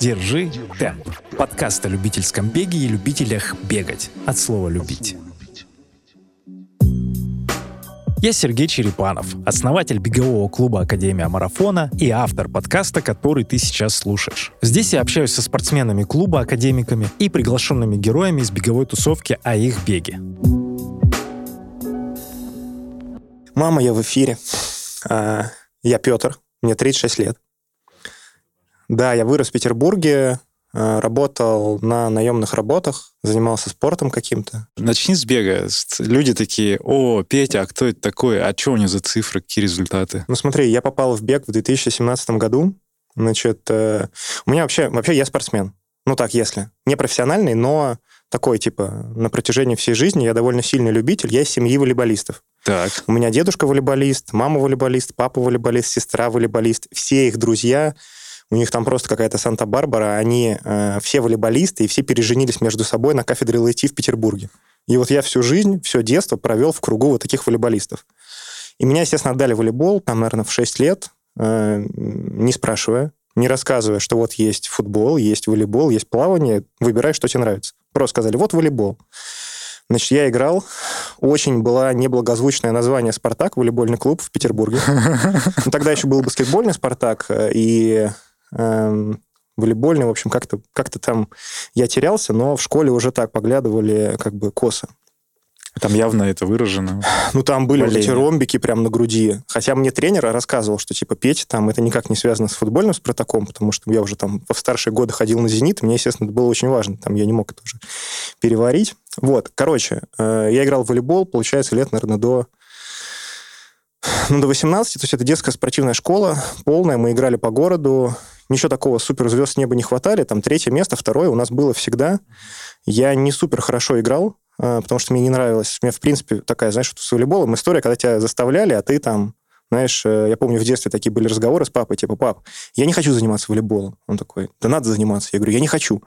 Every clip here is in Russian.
Держи темп. Подкаст о любительском беге и любителях бегать. От слова «любить». Я Сергей Черепанов, основатель бегового клуба Академия Марафона и автор подкаста, который ты сейчас слушаешь. Здесь я общаюсь со спортсменами клуба, академиками и приглашенными героями из беговой тусовки о их беге. Мама, я в эфире. А, я Петр, мне 36 лет. Да, я вырос в Петербурге, а, работал на наемных работах, занимался спортом каким-то. Начни с бега. Люди такие, о, Петя, а кто это такой? А что у него за цифры, какие результаты? Ну смотри, я попал в бег в 2017 году. Значит, э, у меня вообще, вообще я спортсмен. Ну так, если. Не профессиональный, но такой, типа, на протяжении всей жизни я довольно сильный любитель. Я из семьи волейболистов. Так. У меня дедушка волейболист, мама волейболист, папа волейболист, сестра волейболист. Все их друзья, у них там просто какая-то Санта-Барбара, они э, все волейболисты, и все переженились между собой на кафедре ЛАТИ в Петербурге. И вот я всю жизнь, все детство провел в кругу вот таких волейболистов. И меня, естественно, отдали волейбол, там, наверное, в 6 лет, э, не спрашивая, не рассказывая, что вот есть футбол, есть волейбол, есть плавание, выбирай, что тебе нравится. Просто сказали, вот волейбол. Значит, я играл. Очень было неблагозвучное название «Спартак», волейбольный клуб в Петербурге. Ну, тогда еще был баскетбольный «Спартак», и эм, волейбольный, в общем, как-то как там я терялся, но в школе уже так поглядывали как бы косо. Там явно это выражено. Ну, там были вот эти ромбики прямо на груди. Хотя мне тренер рассказывал, что, типа, петь там это никак не связано с футбольным Спартаком, потому что я уже там в старшие годы ходил на «Зенит», мне, естественно, это было очень важно. Там я не мог это уже переварить. Вот, короче, э, я играл в волейбол, получается, лет, наверное, до ну, до 18, то есть это детская спортивная школа, полная, мы играли по городу, ничего такого суперзвезд неба не хватали, там третье место, второе у нас было всегда. Я не супер хорошо играл, а, потому что мне не нравилось. Мне, в принципе, такая, знаешь, с волейболом история, когда тебя заставляли, а ты там, знаешь, э, я помню, в детстве такие были разговоры с папой, типа, пап, я не хочу заниматься волейболом. Он такой, да надо заниматься. Я говорю, я не хочу.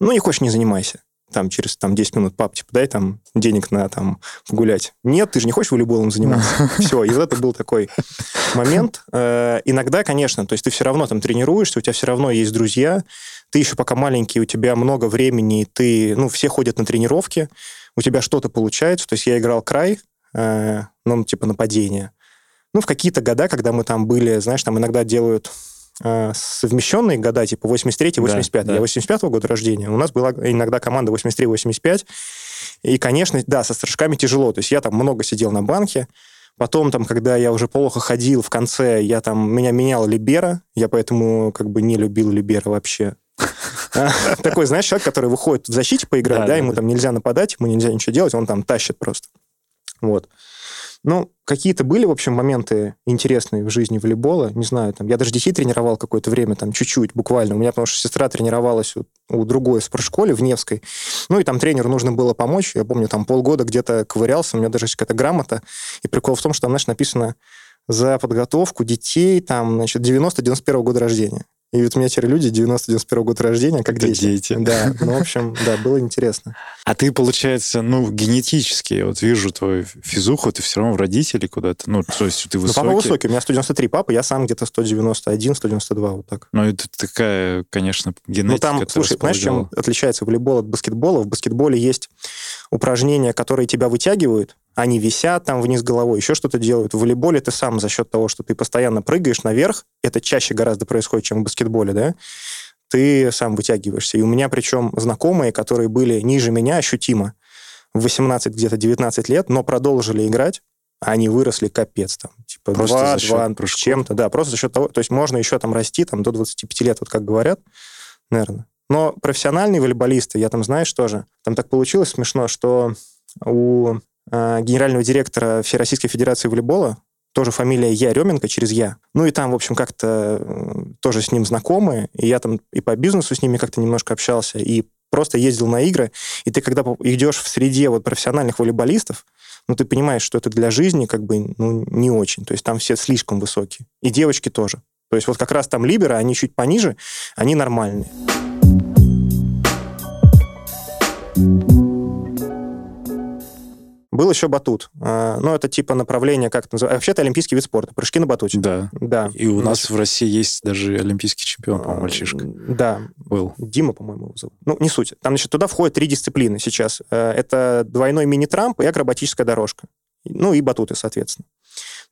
Ну, не хочешь, не занимайся. Там через там, 10 минут, пап, типа, дай там денег на там погулять. Нет, ты же не хочешь волейболом заниматься. Все, и это был такой момент. Э, иногда, конечно, то есть ты все равно там тренируешься, у тебя все равно есть друзья, ты еще пока маленький, у тебя много времени, ты, ну, все ходят на тренировки, у тебя что-то получается. То есть я играл край, э, ну, типа нападение. Ну, в какие-то года, когда мы там были, знаешь, там иногда делают совмещенные года, типа 83-85. Да, да. Я 85-го года рождения. У нас была иногда команда 83-85. И, конечно, да, со страшками тяжело. То есть я там много сидел на банке. Потом, там, когда я уже плохо ходил, в конце я там, меня менял Либера, я поэтому как бы не любил Либера вообще. Такой, знаешь, человек, который выходит в защите поиграть, да, ему там нельзя нападать, ему нельзя ничего делать, он там тащит просто. Вот. Ну, какие-то были, в общем, моменты интересные в жизни волейбола, не знаю, там, я даже детей тренировал какое-то время, там, чуть-чуть, буквально. У меня, потому что сестра тренировалась у, у другой спортшколе в Невской, ну, и там тренеру нужно было помочь, я помню, там полгода где-то ковырялся, у меня даже есть какая-то грамота, и прикол в том, что там, знаешь, написано за подготовку детей, там, значит, 90-91 года рождения. И вот у меня теперь люди 90-91 года рождения, как, дети. дети. Да, ну, в общем, да, было интересно. А ты, получается, ну, генетически, я вот вижу твою физуху, ты все равно в родителей куда-то, ну, то есть ты высокий. Ну, папа высокий, у меня 193 папа, я сам где-то 191, 192, вот так. Ну, это такая, конечно, генетика. Ну, там, слушай, знаешь, чем отличается волейбол от баскетбола? В баскетболе есть упражнения, которые тебя вытягивают, они висят там вниз головой, еще что-то делают. В волейболе ты сам за счет того, что ты постоянно прыгаешь наверх, это чаще гораздо происходит, чем в баскетболе, да, ты сам вытягиваешься. И у меня причем знакомые, которые были ниже меня ощутимо, в 18, где-то 19 лет, но продолжили играть, они выросли капец там, типа просто 2, 2 чем-то, да, просто за счет того, то есть можно еще там расти там до 25 лет, вот как говорят, наверное. Но профессиональные волейболисты, я там, знаешь, тоже, там так получилось смешно, что у генерального директора Всероссийской Федерации волейбола, тоже фамилия Яременко через Я. Ну и там, в общем, как-то э, тоже с ним знакомы, и я там и по бизнесу с ними как-то немножко общался, и просто ездил на игры, и ты когда идешь в среде вот профессиональных волейболистов, ну, ты понимаешь, что это для жизни как бы ну, не очень. То есть там все слишком высокие. И девочки тоже. То есть вот как раз там либеры, они чуть пониже, они нормальные. Был еще батут. А, ну, это типа направление, как это называется? Вообще, это олимпийский вид спорта. Прыжки на батуте. Да. Да. И у нас в России есть даже олимпийский чемпион, по-моему, мальчишка. Да. Был. Дима, по-моему, его зовут. Ну, не суть. Там, значит, туда входят три дисциплины сейчас. Э, Это двойной мини-трамп и акробатическая дорожка. Ну, и батуты, соответственно.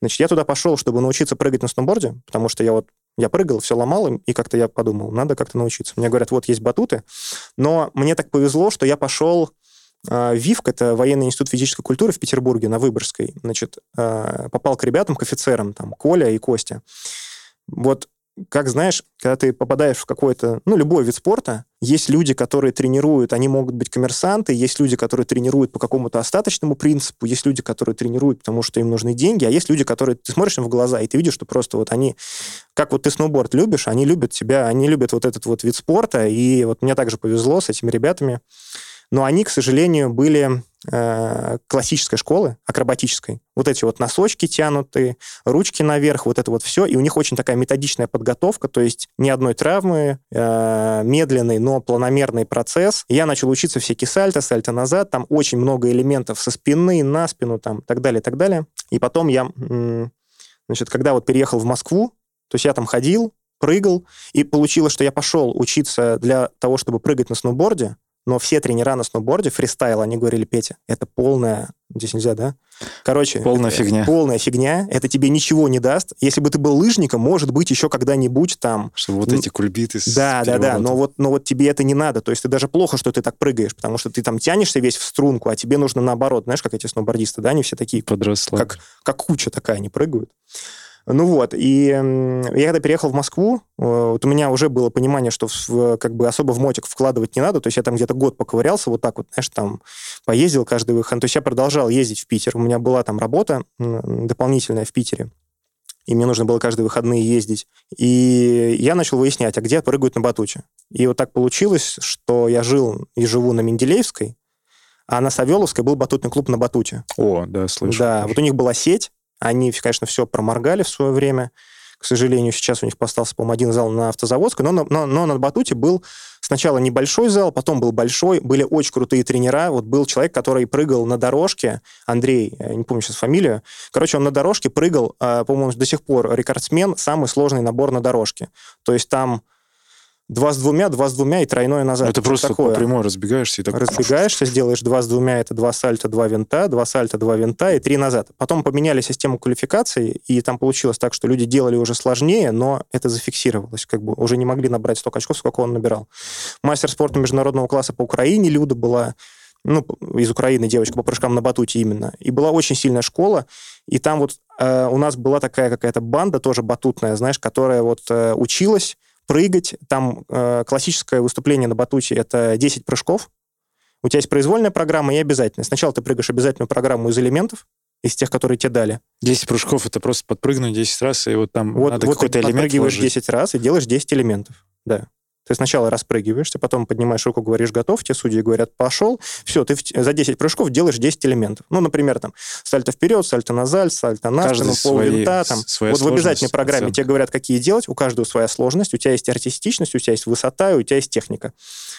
Значит, я туда пошел, чтобы научиться прыгать на сноуборде, потому что я вот я прыгал, все ломал, и как-то я подумал, надо как-то научиться. Мне говорят, вот есть батуты, но мне так повезло, что я пошел а, ВИФК, это военный институт физической культуры в Петербурге на Выборгской. Значит, а, попал к ребятам, к офицерам, там, Коля и Костя. Вот как знаешь, когда ты попадаешь в какой-то, ну, любой вид спорта, есть люди, которые тренируют, они могут быть коммерсанты, есть люди, которые тренируют по какому-то остаточному принципу, есть люди, которые тренируют, потому что им нужны деньги, а есть люди, которые, ты смотришь им в глаза, и ты видишь, что просто вот они, как вот ты сноуборд любишь, они любят тебя, они любят вот этот вот вид спорта, и вот мне также повезло с этими ребятами, но они, к сожалению, были э, классической школы, акробатической. Вот эти вот носочки тянутые, ручки наверх, вот это вот все. И у них очень такая методичная подготовка, то есть ни одной травмы, э, медленный, но планомерный процесс. Я начал учиться всякие сальто, сальто назад, там очень много элементов со спины, на спину, там, так далее, так далее. И потом я, значит, когда вот переехал в Москву, то есть я там ходил, прыгал, и получилось, что я пошел учиться для того, чтобы прыгать на сноуборде, но все тренера на сноуборде, фристайл, они говорили, Петя, это полная... Здесь нельзя, да? Короче... Полная это, фигня. Полная фигня. Это тебе ничего не даст. Если бы ты был лыжником, может быть, еще когда-нибудь там... Чтобы вот эти кульбиты Да, да, да, но вот, но вот тебе это не надо. То есть ты даже плохо, что ты так прыгаешь, потому что ты там тянешься весь в струнку, а тебе нужно наоборот. Знаешь, как эти сноубордисты, да, они все такие, Подросла. как, как куча такая, они прыгают. Ну вот, и я когда переехал в Москву, э, вот у меня уже было понимание, что в- как бы особо в мотик вкладывать не надо, то есть я там где-то год поковырялся, вот так вот, знаешь, там поездил каждый выход, то есть я продолжал ездить в Питер, у меня была там работа дополнительная в Питере, и мне нужно было каждые выходные ездить. И я начал выяснять, а где прыгают на батуте. И вот так получилось, что я жил и живу на Менделеевской, а на Савеловской был батутный клуб на батуте. О, да, слышу. Да, вот у них была сеть, они, конечно, все проморгали в свое время. К сожалению, сейчас у них остался, по-моему, один зал на Автозаводской, но, но, но на Батуте был сначала небольшой зал, потом был большой, были очень крутые тренера. Вот был человек, который прыгал на дорожке, Андрей, не помню сейчас фамилию. Короче, он на дорожке прыгал, а, по-моему, до сих пор рекордсмен, самый сложный набор на дорожке. То есть там два с двумя, два с двумя и тройное назад. Это просто такое? по прямой разбегаешься и так... Разбегаешься, сделаешь два с двумя, это два сальта, два винта, два сальта, два винта и три назад. Потом поменяли систему квалификации, и там получилось так, что люди делали уже сложнее, но это зафиксировалось, как бы уже не могли набрать столько очков, сколько он набирал. Мастер спорта международного класса по Украине Люда была, ну, из Украины девочка по прыжкам на батуте именно. И была очень сильная школа, и там вот э, у нас была такая какая-то банда, тоже батутная, знаешь, которая вот э, училась прыгать. Там э, классическое выступление на батуте — это 10 прыжков. У тебя есть произвольная программа и обязательная. Сначала ты прыгаешь обязательную программу из элементов, из тех, которые тебе дали. 10 прыжков — это просто подпрыгнуть 10 раз, и вот там Вот, надо вот какой-то ты элемент подпрыгиваешь вложить. 10 раз и делаешь 10 элементов. Да. Ты сначала распрыгиваешься, потом поднимаешь руку, говоришь «готов», тебе судьи говорят «пошел». Все, ты за 10 прыжков делаешь 10 элементов. Ну, например, там сальто вперед, сальто назад, сальто на спину, пол винта. Там. Вот в обязательной программе оценка. тебе говорят, какие делать. У каждого своя сложность. У тебя есть артистичность, у тебя есть высота, у тебя есть техника.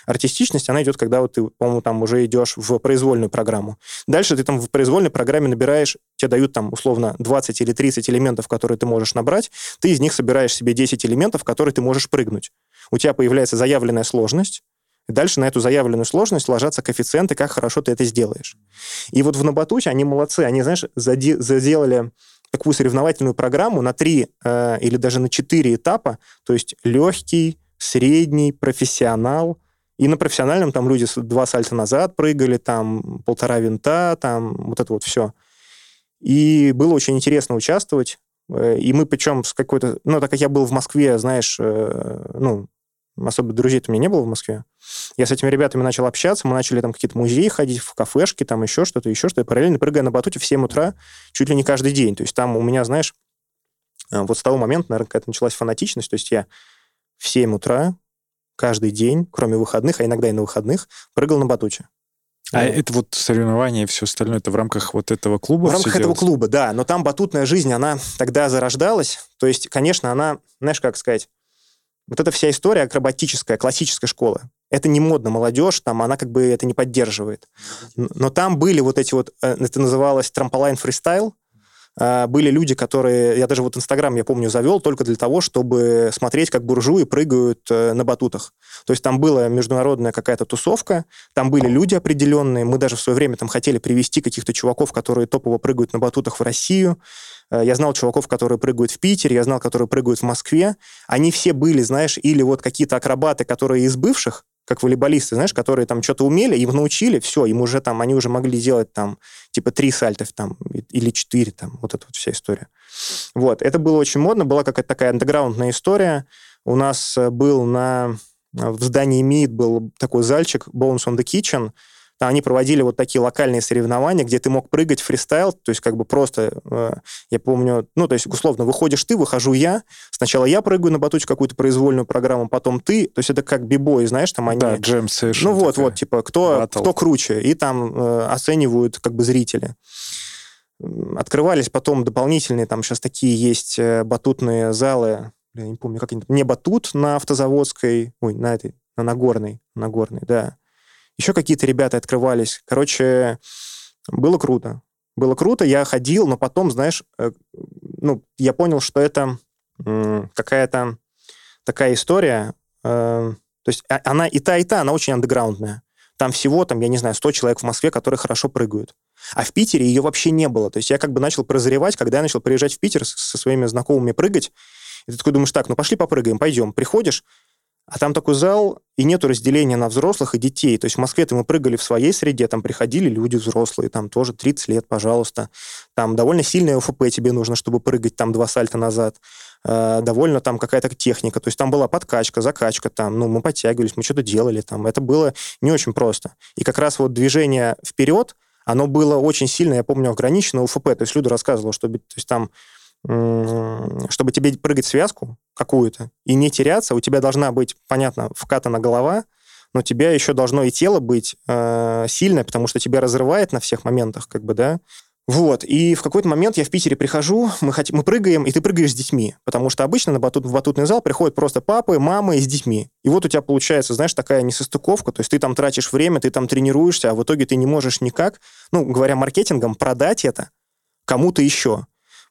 Артистичность, она идет, когда вот ты, по-моему, там уже идешь в произвольную программу. Дальше ты там в произвольной программе набираешь, тебе дают там условно 20 или 30 элементов, которые ты можешь набрать, ты из них собираешь себе 10 элементов, которые ты можешь прыгнуть. У тебя появляется заявленная сложность, дальше на эту заявленную сложность ложатся коэффициенты, как хорошо ты это сделаешь. И вот в Набатуте они молодцы, они, знаешь, заде- заделали такую соревновательную программу на три э, или даже на четыре этапа, то есть легкий, средний, профессионал. И на профессиональном там люди два сальта назад прыгали, там полтора винта, там вот это вот все. И было очень интересно участвовать. Э, И мы причем с какой-то... Ну, так как я был в Москве, знаешь, э, ну, особо друзей-то у меня не было в Москве. Я с этими ребятами начал общаться, мы начали там какие-то музеи ходить, в кафешки, там еще что-то, еще что-то. Параллельно прыгая на батуте в 7 утра чуть ли не каждый день. То есть там у меня, знаешь, э, вот с того момента, наверное, какая-то началась фанатичность. То есть я в 7 утра каждый день, кроме выходных, а иногда и на выходных, прыгал на батуте. А Э, это вот соревнования и все остальное, это в рамках вот этого клуба В рамках этого делается? клуба, да. Но там батутная жизнь, она тогда зарождалась. То есть, конечно, она, знаешь, как сказать, вот эта вся история акробатическая, классическая школа. это не модно, молодежь, там, она как бы это не поддерживает. Но там были вот эти вот, э, это называлось трамполайн фристайл, а, были люди, которые... Я даже вот Инстаграм, я помню, завел только для того, чтобы смотреть, как буржуи прыгают э, на батутах. То есть там была международная какая-то тусовка, там были люди определенные. Мы даже в свое время там хотели привести каких-то чуваков, которые топово прыгают на батутах в Россию. Э, я знал чуваков, которые прыгают в Питере, я знал, которые прыгают в Москве. Они все были, знаешь, или вот какие-то акробаты, которые из бывших, как волейболисты, знаешь, которые там что-то умели, им научили, все, им уже там, они уже могли делать там типа три сальтов там или четыре там, вот эта вот вся история. Вот, это было очень модно, была какая-то такая андеграундная история. У нас э, был на в здании МИД был такой зальчик Bones on the Kitchen, они проводили вот такие локальные соревнования, где ты мог прыгать фристайл, то есть как бы просто, э, я помню, ну, то есть, условно, выходишь ты, выхожу я, сначала я прыгаю на батуте какую-то произвольную программу, потом ты, то есть это как бибой, знаешь, там они... Да, джем Ну вот, вот, типа, кто, кто круче, и там э, оценивают как бы зрители. Открывались потом дополнительные, там сейчас такие есть э, батутные залы, я не помню, как они, не батут на Автозаводской, ой, на этой, на Нагорной, Нагорной, да, еще какие-то ребята открывались. Короче, было круто. Было круто, я ходил, но потом, знаешь, э, ну, я понял, что это какая-то такая история. Э, то есть а, она и та, и та, она очень андеграундная. Там всего, там, я не знаю, 100 человек в Москве, которые хорошо прыгают. А в Питере ее вообще не было. То есть я как бы начал прозревать, когда я начал приезжать в Питер со своими знакомыми прыгать. И ты такой думаешь, так, ну пошли попрыгаем, пойдем. Приходишь, а там такой зал, и нету разделения на взрослых и детей. То есть в Москве-то мы прыгали в своей среде, там приходили люди взрослые, там тоже 30 лет, пожалуйста. Там довольно сильное ОФП тебе нужно, чтобы прыгать там два сальта назад. Э, довольно там какая-то техника. То есть там была подкачка, закачка там, ну, мы подтягивались, мы что-то делали там. Это было не очень просто. И как раз вот движение вперед, оно было очень сильно, я помню, ограничено УФП. То есть Люда рассказывала, что то есть там чтобы тебе прыгать связку какую-то и не теряться, у тебя должна быть, понятно, вкатана голова, но у тебя еще должно и тело быть э, сильное, потому что тебя разрывает на всех моментах, как бы, да. Вот, и в какой-то момент я в Питере прихожу, мы, хотим, мы прыгаем, и ты прыгаешь с детьми, потому что обычно на батут, в батутный зал приходят просто папы, мамы с детьми. И вот у тебя получается, знаешь, такая несостыковка, то есть ты там тратишь время, ты там тренируешься, а в итоге ты не можешь никак, ну, говоря маркетингом, продать это кому-то еще.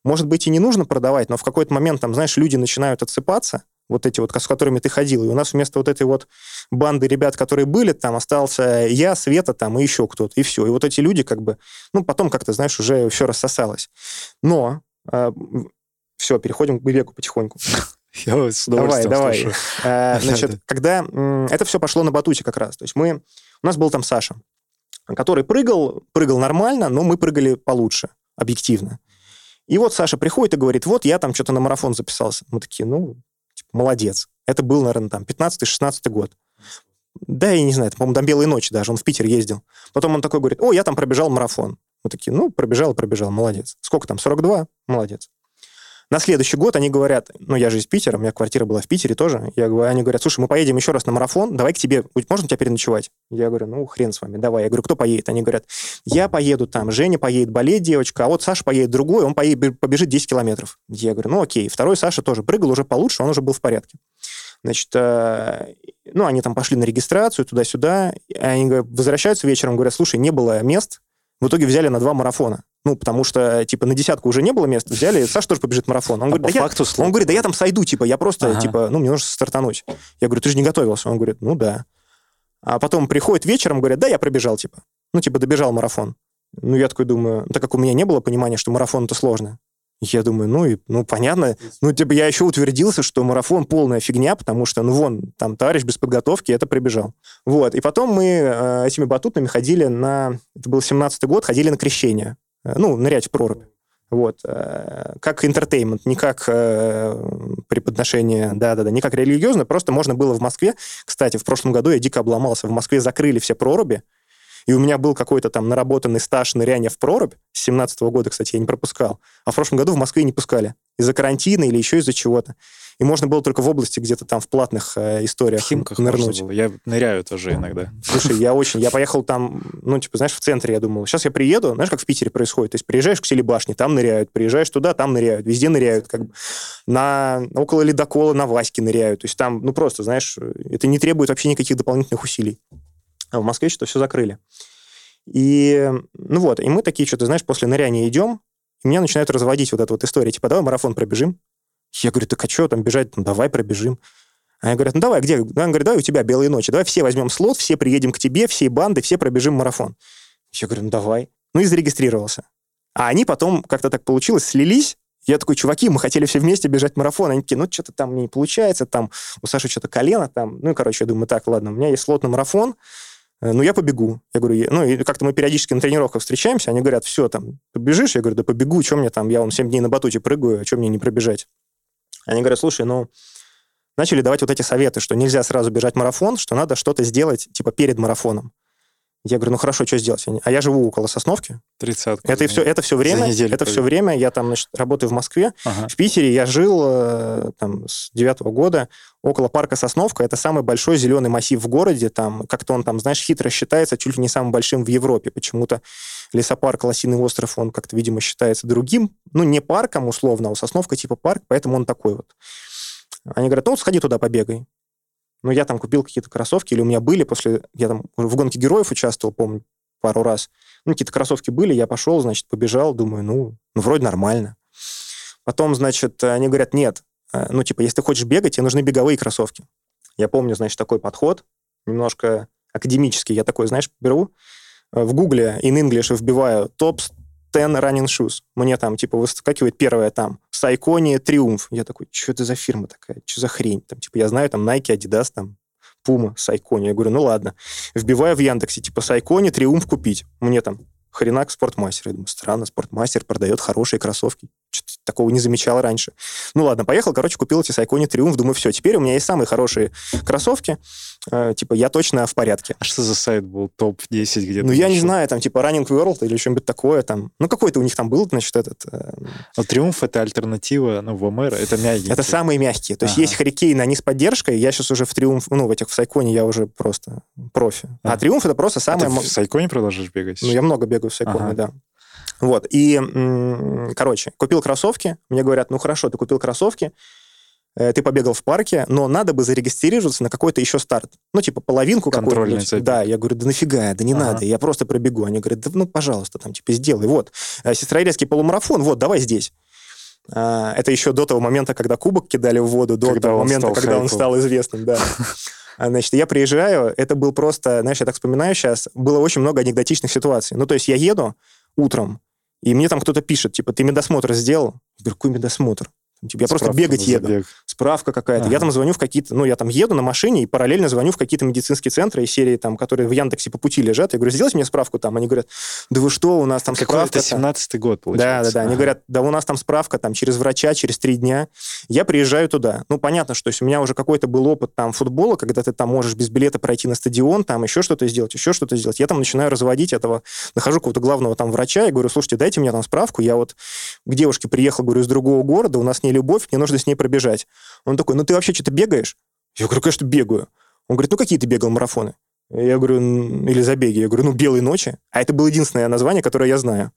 Может быть, и не нужно продавать, но в какой-то момент, там, знаешь, люди начинают отсыпаться, вот эти вот, с которыми ты ходил. И у нас вместо вот этой вот банды ребят, которые были, там остался я, Света там и еще кто-то, и все. И вот эти люди как бы, ну, потом как-то, знаешь, уже все рассосалось. Но э, все, переходим к веку потихоньку. Я с давай, давай. Э, значит, когда это все пошло на батуте как раз. То есть мы... У нас был там Саша, который прыгал, прыгал нормально, но мы прыгали получше, объективно. И вот Саша приходит и говорит, вот я там что-то на марафон записался. Мы такие, ну, типа, молодец. Это был, наверное, там 15-16 год. Да, я не знаю, это, по-моему, до Белой ночи даже, он в Питер ездил. Потом он такой говорит, о, я там пробежал марафон. Мы такие, ну, пробежал пробежал, молодец. Сколько там, 42? Молодец. На следующий год они говорят, ну, я же из Питера, у меня квартира была в Питере тоже. Я говорю, они говорят, слушай, мы поедем еще раз на марафон, давай к тебе, можно тебя переночевать? Я говорю, ну, хрен с вами, давай. Я говорю, кто поедет? Они говорят, я поеду там, Женя поедет болеть девочка, а вот Саша поедет другой, он поедет, побежит 10 километров. Я говорю, ну, окей. Второй Саша тоже прыгал уже получше, он уже был в порядке. Значит, э, ну, они там пошли на регистрацию туда-сюда, они возвращаются вечером, говорят, слушай, не было мест, в итоге взяли на два марафона. Ну, потому что, типа, на десятку уже не было места, взяли, Саша тоже побежит марафон. Он, а говорит, да факту я... он говорит, да я там сойду, типа, я просто, ага. типа, ну, мне нужно стартануть. Я говорю, ты же не готовился. Он говорит, ну, да. А потом приходит вечером, говорят, да, я пробежал, типа. Ну, типа, добежал марафон. Ну, я такой думаю, так как у меня не было понимания, что марафон это сложно, я думаю, ну, и, ну, понятно. Ну, типа, я еще утвердился, что марафон полная фигня, потому что, ну, вон, там, товарищ без подготовки это пробежал. Вот. И потом мы э, этими батутными ходили на... Это был 17-й год, ходили на крещение. Э, ну, нырять в прорубь. Вот. Э, как интертеймент, не как э, преподношение, да-да-да, не как религиозно, просто можно было в Москве, кстати, в прошлом году я дико обломался, в Москве закрыли все проруби, и у меня был какой-то там наработанный стаж ныряния в прорубь, с 17 года, кстати, я не пропускал, а в прошлом году в Москве не пускали из-за карантина или еще из-за чего-то. И можно было только в области где-то там в платных э, историях В Химках нырнуть. было. Я ныряю тоже иногда. Слушай, я очень... Я поехал там, ну, типа, знаешь, в центре, я думал, сейчас я приеду, знаешь, как в Питере происходит. То есть приезжаешь к Селебашне, там ныряют, приезжаешь туда, там ныряют, везде ныряют, как бы на около ледокола на Ваське ныряют. То есть там, ну, просто, знаешь, это не требует вообще никаких дополнительных усилий. А в Москве что-то все закрыли. И, ну вот, и мы такие что-то, знаешь, после ныряния идем, и меня начинают разводить вот эта вот история, типа, давай марафон пробежим. Я говорю, так а что там бежать? Ну, давай пробежим. Они говорят, ну давай, где? Они говорят, давай у тебя белые ночи, давай все возьмем слот, все приедем к тебе, всей банды, все пробежим марафон. Я говорю, ну давай. Ну и зарегистрировался. А они потом, как-то так получилось, слились, я такой, чуваки, мы хотели все вместе бежать марафон. Они такие, ну, что-то там не получается, там у Саши что-то колено там. Ну, и, короче, я думаю, так, ладно, у меня есть слот на марафон, э, ну, я побегу. Я говорю, ну, и как-то мы периодически на тренировках встречаемся, они говорят, все, там, побежишь? Я говорю, да побегу, что мне там, я вон 7 дней на батуте прыгаю, а что мне не пробежать? Они говорят, слушай, ну, начали давать вот эти советы, что нельзя сразу бежать марафон, что надо что-то сделать, типа, перед марафоном. Я говорю, ну хорошо, что сделать? А я живу около Сосновки. Тридцатку. Это все, это все время, неделю это все время. Я там, значит, работаю в Москве. Ага. В Питере я жил э, там с девятого года около парка Сосновка. Это самый большой зеленый массив в городе. Там как-то он там, знаешь, хитро считается чуть ли не самым большим в Европе. Почему-то лесопарк Лосиный остров, он как-то, видимо, считается другим. Ну, не парком условно, а у Сосновка типа парк, поэтому он такой вот. Они говорят, ну, сходи туда, побегай. Ну, я там купил какие-то кроссовки, или у меня были после... Я там в гонке героев участвовал, помню, пару раз. Ну, какие-то кроссовки были, я пошел, значит, побежал, думаю, ну, ну вроде нормально. Потом, значит, они говорят, нет, э, ну, типа, если ты хочешь бегать, тебе нужны беговые кроссовки. Я помню, значит, такой подход, немножко академический. Я такой, знаешь, беру, э, в гугле in English вбиваю топ 10 running shoes. Мне там, типа, выскакивает первое там, Сайкони Триумф. Я такой, что это за фирма такая? Что за хрень? Там, типа, я знаю, там, Nike, Adidas, там, Puma, Сайкони. Я говорю, ну ладно. Вбиваю в Яндексе, типа, Сайкони Триумф купить. Мне там хренак Спортмастер. Я думаю, странно, Спортмастер продает хорошие кроссовки. Что-то такого не замечал раньше. Ну ладно, поехал, короче, купил эти Сайкони Триумф. Думаю, все, теперь у меня есть самые хорошие кроссовки. Э, типа, я точно в порядке. А что за сайт был? Топ-10 где-то? Ну, я не знаю, там, типа, Running World или что-нибудь такое там. Ну, какой-то у них там был, значит, этот... э, Но Триумф это альтернатива, ну, ВМР, это мягкий. Это самые мягкие. То есть Ага. есть Харикейн, они с поддержкой. Я сейчас уже в Триумф, ну, в этих в Сайконе я уже просто профи. А. Триумф это просто А самое... ты мо- в Сайконе продолжаешь бегать? Ну, я много бегаю в Сайконе, Ага. да. Вот, и, короче, купил кроссовки. Мне говорят, ну, хорошо, ты купил кроссовки, э, ты побегал в парке, но надо бы зарегистрироваться на какой-то еще старт. Ну, типа, половинку какую-нибудь. забег. Да, я говорю, да нафига, да не Ага. надо, я просто пробегу. Они говорят, да ну, пожалуйста, там, типа, сделай. Вот, э, Сестрорецкий полумарафон, вот, давай здесь. А, Это еще до того момента, когда кубок кидали в воду, до Когда того он момента, когда он хайпом. стал известным, да. А, Значит, я приезжаю, это был просто, знаешь, я так вспоминаю сейчас, было очень много анекдотичных ситуаций. Ну, то есть я еду утром, и мне там кто-то пишет, типа, ты медосмотр сделал? Я говорю, какой медосмотр? Типа, я просто Справка бегать на еду. забег. Справка какая-то. Я Ага. там звоню в какие-то... Ну, я там еду на машине и параллельно звоню в какие-то медицинские центры из серии, там, которые в Яндексе по пути лежат. Я говорю, сделайте мне справку там. Они говорят, да вы что, у нас там Какой справка... там». 17-й год, Да, получается. да, да. Они Ага. говорят, да у нас там справка там через врача, через три дня. Я приезжаю туда. Ну, понятно, что если у меня уже какой-то был опыт там футбола, когда ты там можешь без билета пройти на стадион, там еще что-то сделать, еще что-то сделать. Я там начинаю разводить этого, нахожу какого-то главного там врача и говорю, слушайте, дайте мне там справку. Я вот к девушке приехал, говорю, из другого города, у нас с ней любовь, мне нужно с ней пробежать. Он такой, ну ты вообще что-то бегаешь? Я говорю, конечно, бегаю. Он говорит, ну какие ты бегал марафоны? Я говорю, «М, или забеги. Я говорю, ну, «Белые ночи». А это было единственное название, которое я знаю.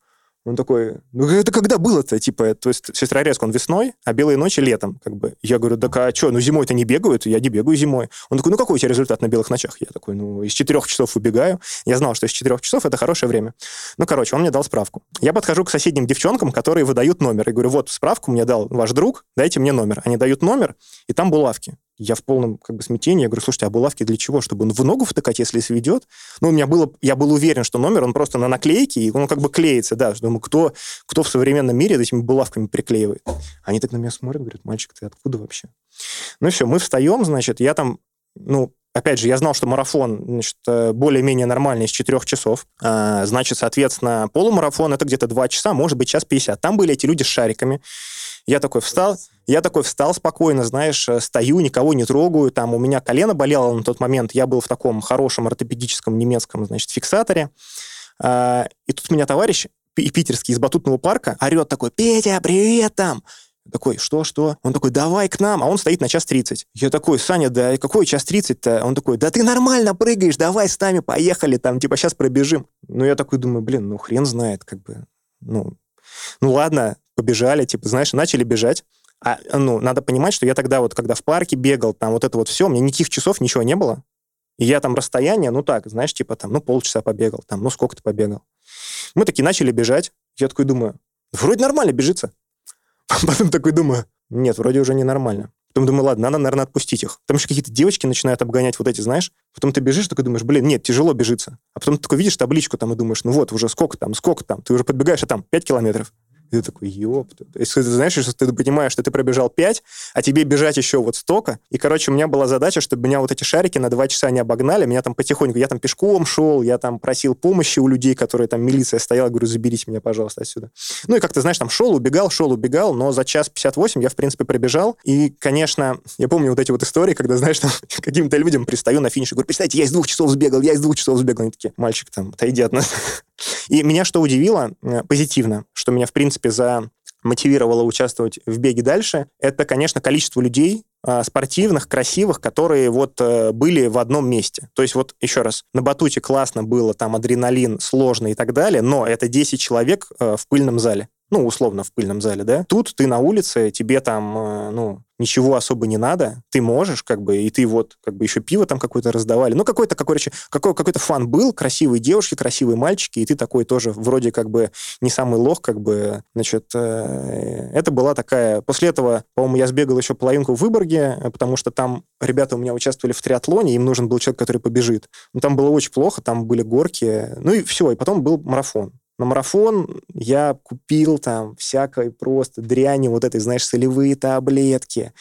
Он такой, ну это когда было-то? Типа, то есть Сестрорецк, он весной, а белые ночи летом. Как бы. Я говорю, так а что, ну зимой-то не бегают? Я не бегаю зимой. Он такой, ну какой у тебя результат на белых ночах? Я такой, ну из четырех часов убегаю. Я знал, что из четырех часов это хорошее время. Ну, короче, он мне дал справку. Я подхожу к соседним девчонкам, которые выдают номер. И говорю, вот справку мне дал ваш друг, дайте мне номер. Они дают номер, и там булавки. Я в полном как бы смятении. Я говорю, слушайте, а булавки для чего? Чтобы он в ногу втыкать, если сведет? Ну, у меня было... Я был уверен, что номер, он просто на наклейке, и он как бы клеится, да. Думаю, кто, кто в современном мире этими булавками приклеивает? Они так на меня смотрят, говорят, мальчик, ты откуда вообще? Ну все, мы встаем, значит, я там, ну, опять же, я знал, что марафон, значит, э, более-менее нормальный из 4 часов. А, значит, соответственно, полумарафон это где-то 2 часа, может быть, час 50. Там были эти люди с шариками. Я такой встал, я такой встал спокойно, знаешь, э, стою, никого не трогаю, там у меня колено болело на тот момент, я был в таком хорошем ортопедическом немецком, значит, фиксаторе. А, и тут меня товарищ питерский из батутного парка орет такой, Петя, привет там! Такой, что, что? Он такой, давай к нам. А он стоит на час тридцать. Я такой, Саня, да какой час тридцать-то? Он такой, да ты нормально прыгаешь, давай с нами поехали, там, типа, сейчас пробежим. Ну, я такой думаю, блин, ну, хрен знает, как бы, ну, ну, ладно, побежали, типа, знаешь, начали бежать. А, ну, надо понимать, что я тогда вот, когда в парке бегал, там вот это вот все, у меня никаких часов, ничего не было. И я там расстояние, ну так, знаешь, типа там, ну полчаса побегал, там, ну сколько ты побегал. Мы такие начали бежать. Я такой думаю, вроде нормально бежится. Потом такой думаю, нет, вроде уже ненормально. Потом думаю, ладно, надо, наверное, отпустить их. Потому что какие-то девочки начинают обгонять вот эти, знаешь. Потом ты бежишь, такой думаешь, блин, нет, тяжело бежится. А потом ты такой видишь табличку там и думаешь, ну вот, уже сколько там, сколько там. Ты уже подбегаешь, а там 5 километров. И ты такой, ёпта. Есть ты знаешь, что ты понимаешь, что ты пробежал 5, а тебе бежать еще вот столько. И, короче, у меня была задача, чтобы меня вот эти шарики на 2 часа не обогнали. Меня там потихоньку, я там пешком шел, я там просил помощи у людей, которые там милиция стояла, говорю, заберите меня, пожалуйста, отсюда. Ну и как ты знаешь, там шел, убегал, шел, убегал, но за час 58 я, в принципе, пробежал. И, конечно, я помню вот эти вот истории, когда, знаешь, там каким-то людям пристаю на финише, говорю, представьте, я из двух часов сбегал, я из двух часов сбегал. Они такие, мальчик, там, отойди от нас. И меня что удивило э, позитивно, что меня, в принципе, за мотивировало участвовать в беге дальше, это, конечно, количество людей, а, спортивных, красивых, которые вот э, были в одном месте. То есть вот еще раз, на батуте классно было, там адреналин сложно и так далее, но это 10 человек э, в пыльном зале ну, условно, в пыльном зале, да, тут ты на улице, тебе там, э, ну, ничего особо не надо, ты можешь, как бы, и ты вот, как бы, еще пиво там какое-то раздавали. Ну, какой-то, какой, какой, какой-то фан был, красивые девушки, красивые мальчики, и ты такой тоже вроде как бы не самый лох, как бы, значит, э, это была такая... После этого, по-моему, я сбегал еще половинку в Выборге, потому что там ребята у меня участвовали в триатлоне, им нужен был человек, который побежит. Но там было очень плохо, там были горки, ну и все, и потом был марафон на марафон я купил там всякой просто дряни, вот этой, знаешь, солевые таблетки,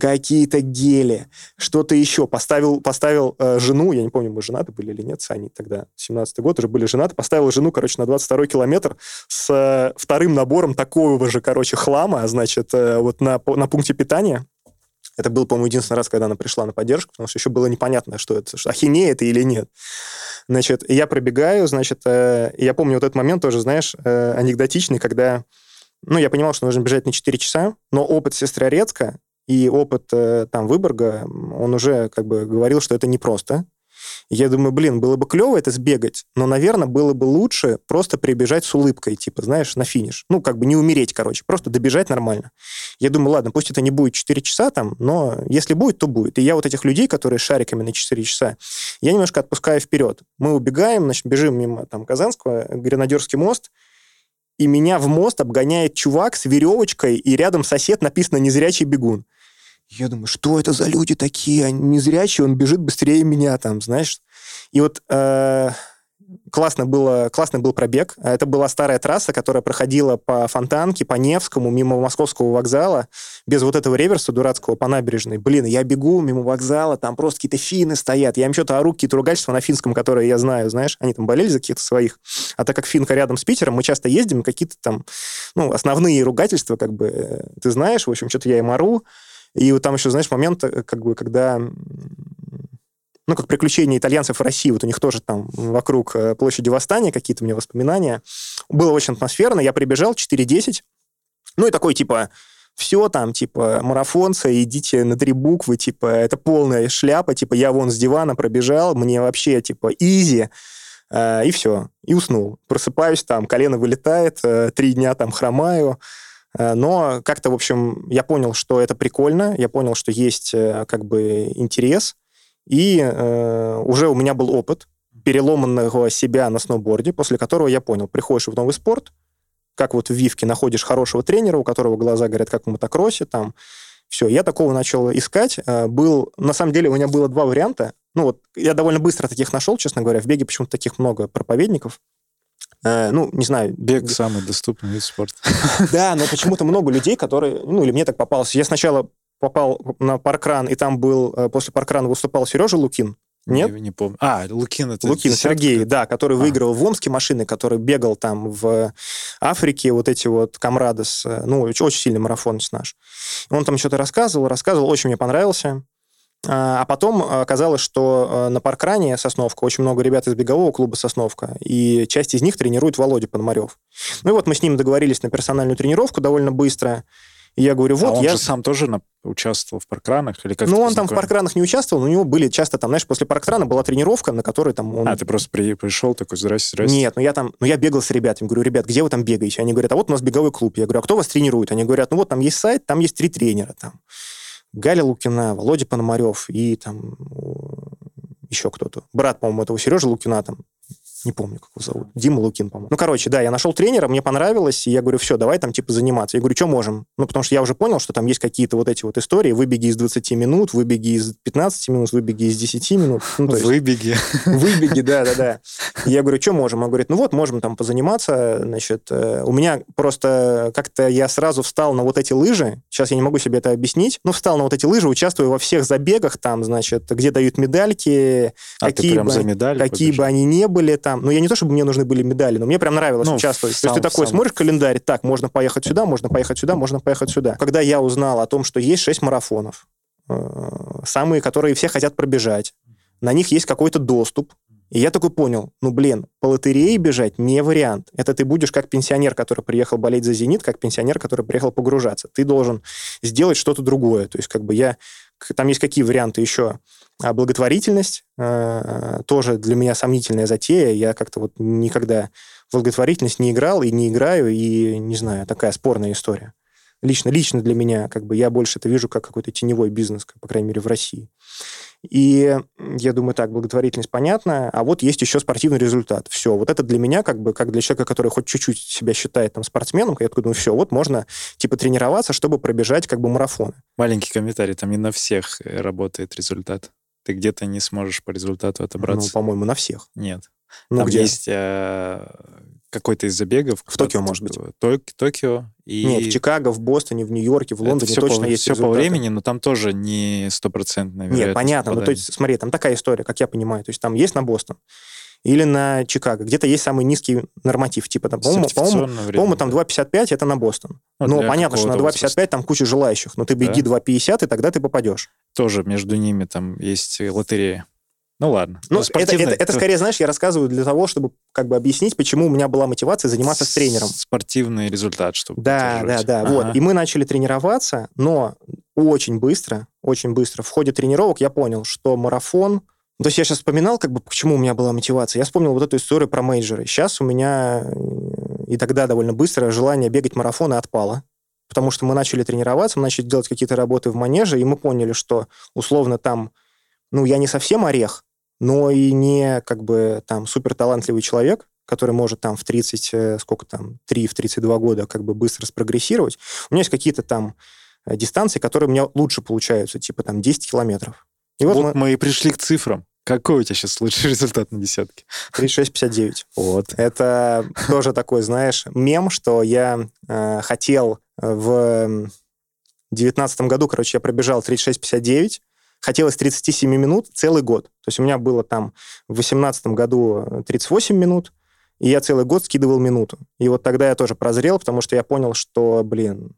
какие-то гели, что-то еще. Поставил, поставил э, жену, я не помню, мы женаты были или нет, с Аней тогда, 17-й год, уже были женаты, поставил жену, короче, на 22-й километр с э, вторым набором такого же, короче, хлама, значит, э, вот на, на пункте питания. Это был, по-моему, единственный раз, когда она пришла на поддержку, потому что еще было непонятно, что это, что ахинея это или нет. Значит, я пробегаю, значит, э, я помню вот этот момент тоже, знаешь, э, анекдотичный, когда, ну, я понимал, что нужно бежать на 4 часа, но опыт Сестрорецка и опыт э, там Выборга, он уже как бы говорил, что это непросто, я думаю, блин, было бы клево это сбегать, но, наверное, было бы лучше просто прибежать с улыбкой, типа, знаешь, на финиш. Ну, как бы не умереть, короче, просто добежать нормально. Я думаю, ладно, пусть это не будет 4 часа там, но если будет, то будет. И я вот этих людей, которые шариками на 4 часа, я немножко отпускаю вперед. Мы убегаем, значит, бежим мимо там Казанского, Гренадерский мост, и меня в мост обгоняет чувак с веревочкой, и рядом сосед написано «незрячий бегун». Я думаю, что это за люди такие? Они незрячие, он бежит быстрее меня там, знаешь. И вот э, классно было, классный был пробег. Это была старая трасса, которая проходила по Фонтанке, по Невскому, мимо Московского вокзала, без вот этого реверса дурацкого по набережной. Блин, я бегу мимо вокзала, там просто какие-то финны стоят. Я им что-то ору, какие-то ругательства на финском, которые я знаю, знаешь. Они там болели за каких-то своих. А так как Финка рядом с Питером, мы часто ездим, какие-то там, ну, основные ругательства, как бы, э, ты знаешь, в общем, что-то я им ору. И вот там еще, знаешь, момент, э, как бы, когда ну, как приключения итальянцев в России, вот у них тоже там вокруг э, площади Восстания какие-то меня воспоминания. Было очень атмосферно, я прибежал 4.10, ну, и такой, типа, все там, типа, марафонцы, идите на три буквы, типа, это полная шляпа, типа, я вон с дивана пробежал, мне вообще, типа, изи, э, и все, и уснул. Просыпаюсь там, колено вылетает, три дня там хромаю, но как-то, в общем, я понял, что это прикольно, я понял, что есть э, как бы интерес, и э, уже у меня был опыт переломанного себя на сноуборде, после которого я понял, приходишь в новый спорт, как вот в Вивке находишь хорошего тренера, у которого глаза горят, как в мотокроссе, там, все, я такого начал искать. Э, был, на самом деле, у меня было два варианта. Ну вот, я довольно быстро таких нашел, честно говоря. В беге почему-то таких много проповедников. Э, ну, не знаю. Бег самый доступный вид спорта. Да, но почему-то много людей, которые, ну, или мне так попалось. Я сначала попал на паркран, и там был, э, после паркрана выступал Сережа Лукин. Нет? Не, не помню. А, Лукин это Лукин десятка? Сергей, да, который А. выиграл в Омске машины, который бегал там в Африке, вот эти вот комрады, с, э, ну, очень, очень сильный марафонец наш. Он там что-то рассказывал, рассказывал, очень мне понравился. А а потом оказалось, что э, на паркране Сосновка очень много ребят из бегового клуба Сосновка, и часть из них тренирует Володя Пономарев. Ну и вот мы с ним договорились на персональную тренировку довольно быстро. И я говорю, а вот, он я... же сам тоже на- участвовал в паркранах? Или как Ну, он там в паркранах не участвовал, но у него были часто там, знаешь, после паркрана была тренировка, на которой там он... А, ты просто при- пришел такой, здрасте, здрасте. Нет, ну я там, ну я бегал с ребятами, говорю, ребят, где вы там бегаете? Они говорят, а вот у нас беговой клуб. Я говорю, а кто вас тренирует? Они говорят, ну вот там есть сайт, там есть три тренера, там Галя Лукина, Володя Пономарев и там еще кто-то. Брат, по-моему, этого Сережи Лукина там, не помню, как его зовут. Дима Лукин, по-моему. Ну, короче, да, я нашел тренера, мне понравилось, и я говорю, все, давай там, типа, заниматься. Я говорю, что можем? Ну, потому что я уже понял, что там есть какие-то вот эти вот истории, выбеги из 20 минут, выбеги из 15 минут, выбеги из 10 минут. Ну, то есть- Выбеги. Выбеги, да, да, да. Я говорю, что можем? Он говорит, ну вот, можем там позаниматься. Значит, э, у меня просто как-то я сразу встал на вот эти лыжи. Сейчас я не могу себе это объяснить. Ну, встал на вот эти лыжи, участвую во всех забегах там, значит, где дают медальки, А какие бы, какие бы они ни были там. Ну, я не то, чтобы мне нужны были медали, но мне прям нравилось Ну, участвовать. То сам- есть ты такой сам. смотришь календарь, так, можно поехать сюда, можно поехать сюда, можно поехать сюда. Когда я узнал о том, что есть шесть марафонов, э, самые, которые все хотят пробежать, на них есть какой-то доступ, и я такой понял, ну, блин, по лотерее бежать не вариант. Это ты будешь как пенсионер, который приехал болеть за «Зенит», как пенсионер, который приехал погружаться. Ты должен сделать что-то другое. То есть как бы я... Там есть какие варианты еще? А, Благотворительность э, тоже для меня сомнительная затея. Я как-то вот никогда в благотворительность не играл и не играю, и, не знаю, такая спорная история. Лично, лично для меня, как бы, я больше это вижу как какой-то теневой бизнес, по крайней мере, в России. И я думаю, так, благотворительность понятна, а вот есть еще спортивный результат. Все, вот это для меня, как бы, как для человека, который хоть чуть-чуть себя считает там спортсменом, я такой думаю, все, вот можно, типа, тренироваться, чтобы пробежать, как бы, марафоны. Маленький комментарий, там не на всех э, работает результат. Ты где-то не сможешь по результату Ну, отобраться. по-моему, на всех. Нет. Ну, там где? есть э, какой-то из забегов. В Токио, может быть. Ток- Токио и... Нет, в Чикаго, в Бостоне, в Нью-Йорке, в Лондоне точно по, есть все по результаты. времени, но там тоже не стопроцентная Нет, вероятность понятно. Ну, то есть, смотри, там такая история, как я понимаю. То есть там есть на Бостон или на Чикаго. Где-то есть самый низкий норматив. Типа, там, по-моему, по-моему, по-моему, там 2,55 это на Бостон. Ну, но для понятно, что на какого-то 2,55 там куча желающих. Но ты беги Да. 2,50, и тогда ты попадешь. Тоже между ними там есть лотерея. Ну ладно. Ну, Ну, это, это, это скорее, знаешь, я рассказываю для того, чтобы как бы объяснить, почему у меня была мотивация заниматься с тренером. Спортивный результат, чтобы Да, да, поддерживать. да. Ага. Вот. И мы начали тренироваться, но очень быстро, очень быстро в ходе тренировок я понял, что марафон... То есть я сейчас вспоминал, как бы, почему у меня была мотивация. Я вспомнил вот эту историю про мейджоры. Сейчас у меня э, и тогда довольно быстро желание бегать марафоны отпало. Потому что мы начали тренироваться, мы начали делать какие-то работы в манеже, и мы поняли, что условно там, ну, я не совсем орех, но и не как бы там супер талантливый человек, который может там в 30, э, сколько там, 3, в 32 года как бы быстро спрогрессировать. У меня есть какие-то там э, дистанции, которые у меня лучше получаются, типа там 10 километров. И вот, Вот мы мы и пришли к цифрам. Какой у тебя сейчас лучший результат на десятке? 36-59. Вот. Это тоже такой, знаешь, мем, что я э, хотел в девятнадцатом году, короче, я пробежал 36-59, хотелось 37 минут целый год. То есть у меня было там в 18 году 38 минут, и я целый год скидывал минуту. И вот тогда я тоже прозрел, потому что я понял, что, блин,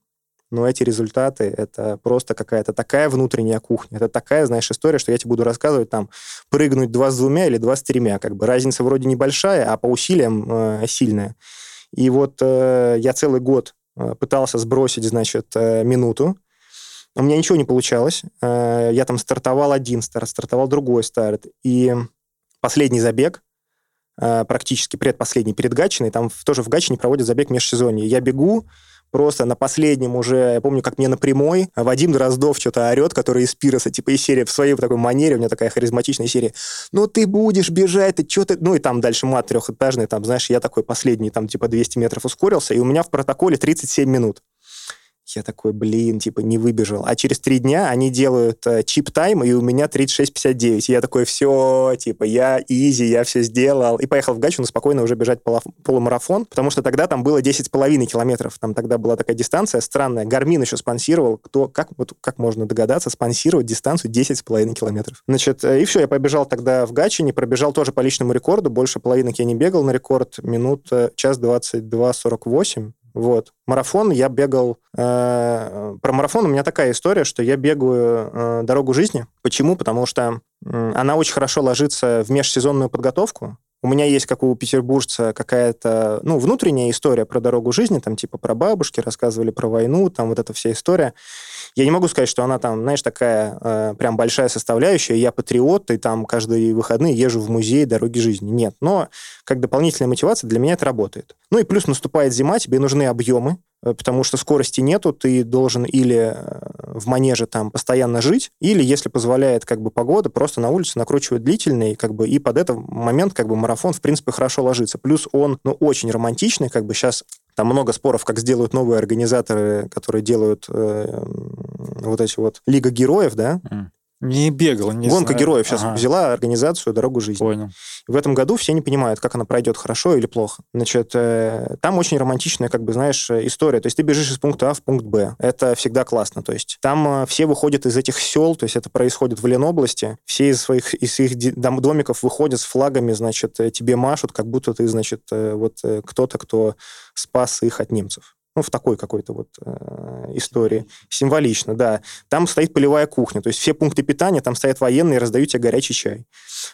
ну эти результаты, это просто какая-то такая внутренняя кухня, это такая, знаешь, история, что я тебе буду рассказывать там, прыгнуть два с двумя или два с тремя, как бы разница вроде небольшая, а по усилиям э, сильная. И вот э, я целый год э, пытался сбросить, значит, э, минуту, у меня ничего не получалось. Э, Я там стартовал один старт, стартовал другой старт. И последний забег, э, практически предпоследний, перед Гатчиной, там тоже в Гатчине проводят забег межсезонье. Я бегу, просто на последнем уже, я помню, как мне на прямой Вадим Дроздов что-то орет, который из Пироса, типа из серии, в своей такой манере, у меня такая харизматичная серия, ну ты будешь бежать, ты что ты... Ну и там дальше мат трехэтажный, там, знаешь, я такой последний, там, типа 200 метров ускорился, и у меня в протоколе 37 минут. Я такой, блин, типа, не выбежал. А через три дня они делают э, chip time, и у меня 36.59. И я такой, все, типа, я easy, я все сделал. И поехал в Гатчину спокойно уже бежать полумарафон, потому что тогда там было 10,5 километров. Там тогда была такая дистанция странная. Garmin еще спонсировал. Кто, как, вот, как можно догадаться, спонсировать дистанцию 10,5 километров. Значит, э, и все, я побежал тогда в Гатчине, пробежал тоже по личному рекорду. Больше половины я не бегал на рекорд. Минут час 22.48. Вот. Марафон я бегал... Э, про марафон у меня такая история, что я бегаю э, дорогу жизни. Почему? Потому что э, она очень хорошо ложится в межсезонную подготовку. У меня есть, как у петербуржца, какая-то, ну, внутренняя история про дорогу жизни, там, типа, про бабушки, рассказывали про войну, там, вот эта вся история. Я не могу сказать, что она там, знаешь, такая э, прям большая составляющая. Я патриот, и там каждые выходные езжу в музей дороги жизни. Нет. Но как дополнительная мотивация для меня это работает. Ну и плюс наступает зима, тебе нужны объемы, потому что скорости нету, ты должен или э, в манеже там постоянно жить, или, если позволяет как бы погода, просто на улице накручивать длительный, как бы, и под этот момент как бы марафон, в принципе, хорошо ложится. Плюс он, ну, очень романтичный, как бы сейчас там много споров, как сделают новые организаторы, которые делают э, вот эти вот Лига героев, да? Не бегал, не Гонка знаю. героев сейчас ага. взяла организацию «Дорогу жизни». Понял. В этом году все не понимают, как она пройдет, хорошо или плохо. Значит, э, там очень романтичная, как бы, знаешь, история. То есть ты бежишь из пункта А в пункт Б. Это всегда классно. То есть там э, все выходят из этих сел, то есть это происходит в Ленобласти. Все из своих из их домиков выходят с флагами, значит, э, тебе машут, как будто ты, значит, вот кто-то, кто спас их от немцев ну, в такой какой-то вот э, истории. Символично, да. Там стоит полевая кухня, то есть все пункты питания, там стоят военные, раздают тебе горячий чай.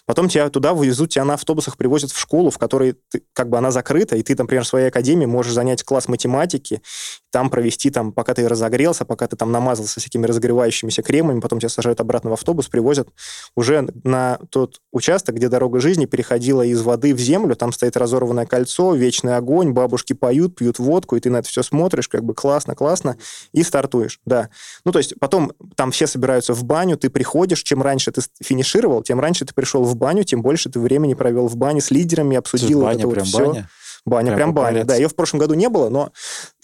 Потом тебя туда вывезут, тебя на автобусах привозят в школу, в которой ты, как бы она закрыта, и ты, например, в своей академии можешь занять класс математики, там провести, там, пока ты разогрелся, пока ты там намазался всякими разогревающимися кремами, потом тебя сажают обратно в автобус, привозят уже на тот участок, где дорога жизни переходила из воды в землю, там стоит разорванное кольцо, вечный огонь, бабушки поют, пьют водку, и ты на это все смотришь, как бы классно, классно, и стартуешь, да. Ну, то есть потом там все собираются в баню, ты приходишь, чем раньше ты финишировал, тем раньше ты пришел в баню, тем больше ты времени провел в бане с лидерами, обсудил баня, вот прям вот баня? Баня, прям, прям баня, да. Ее в прошлом году не было, но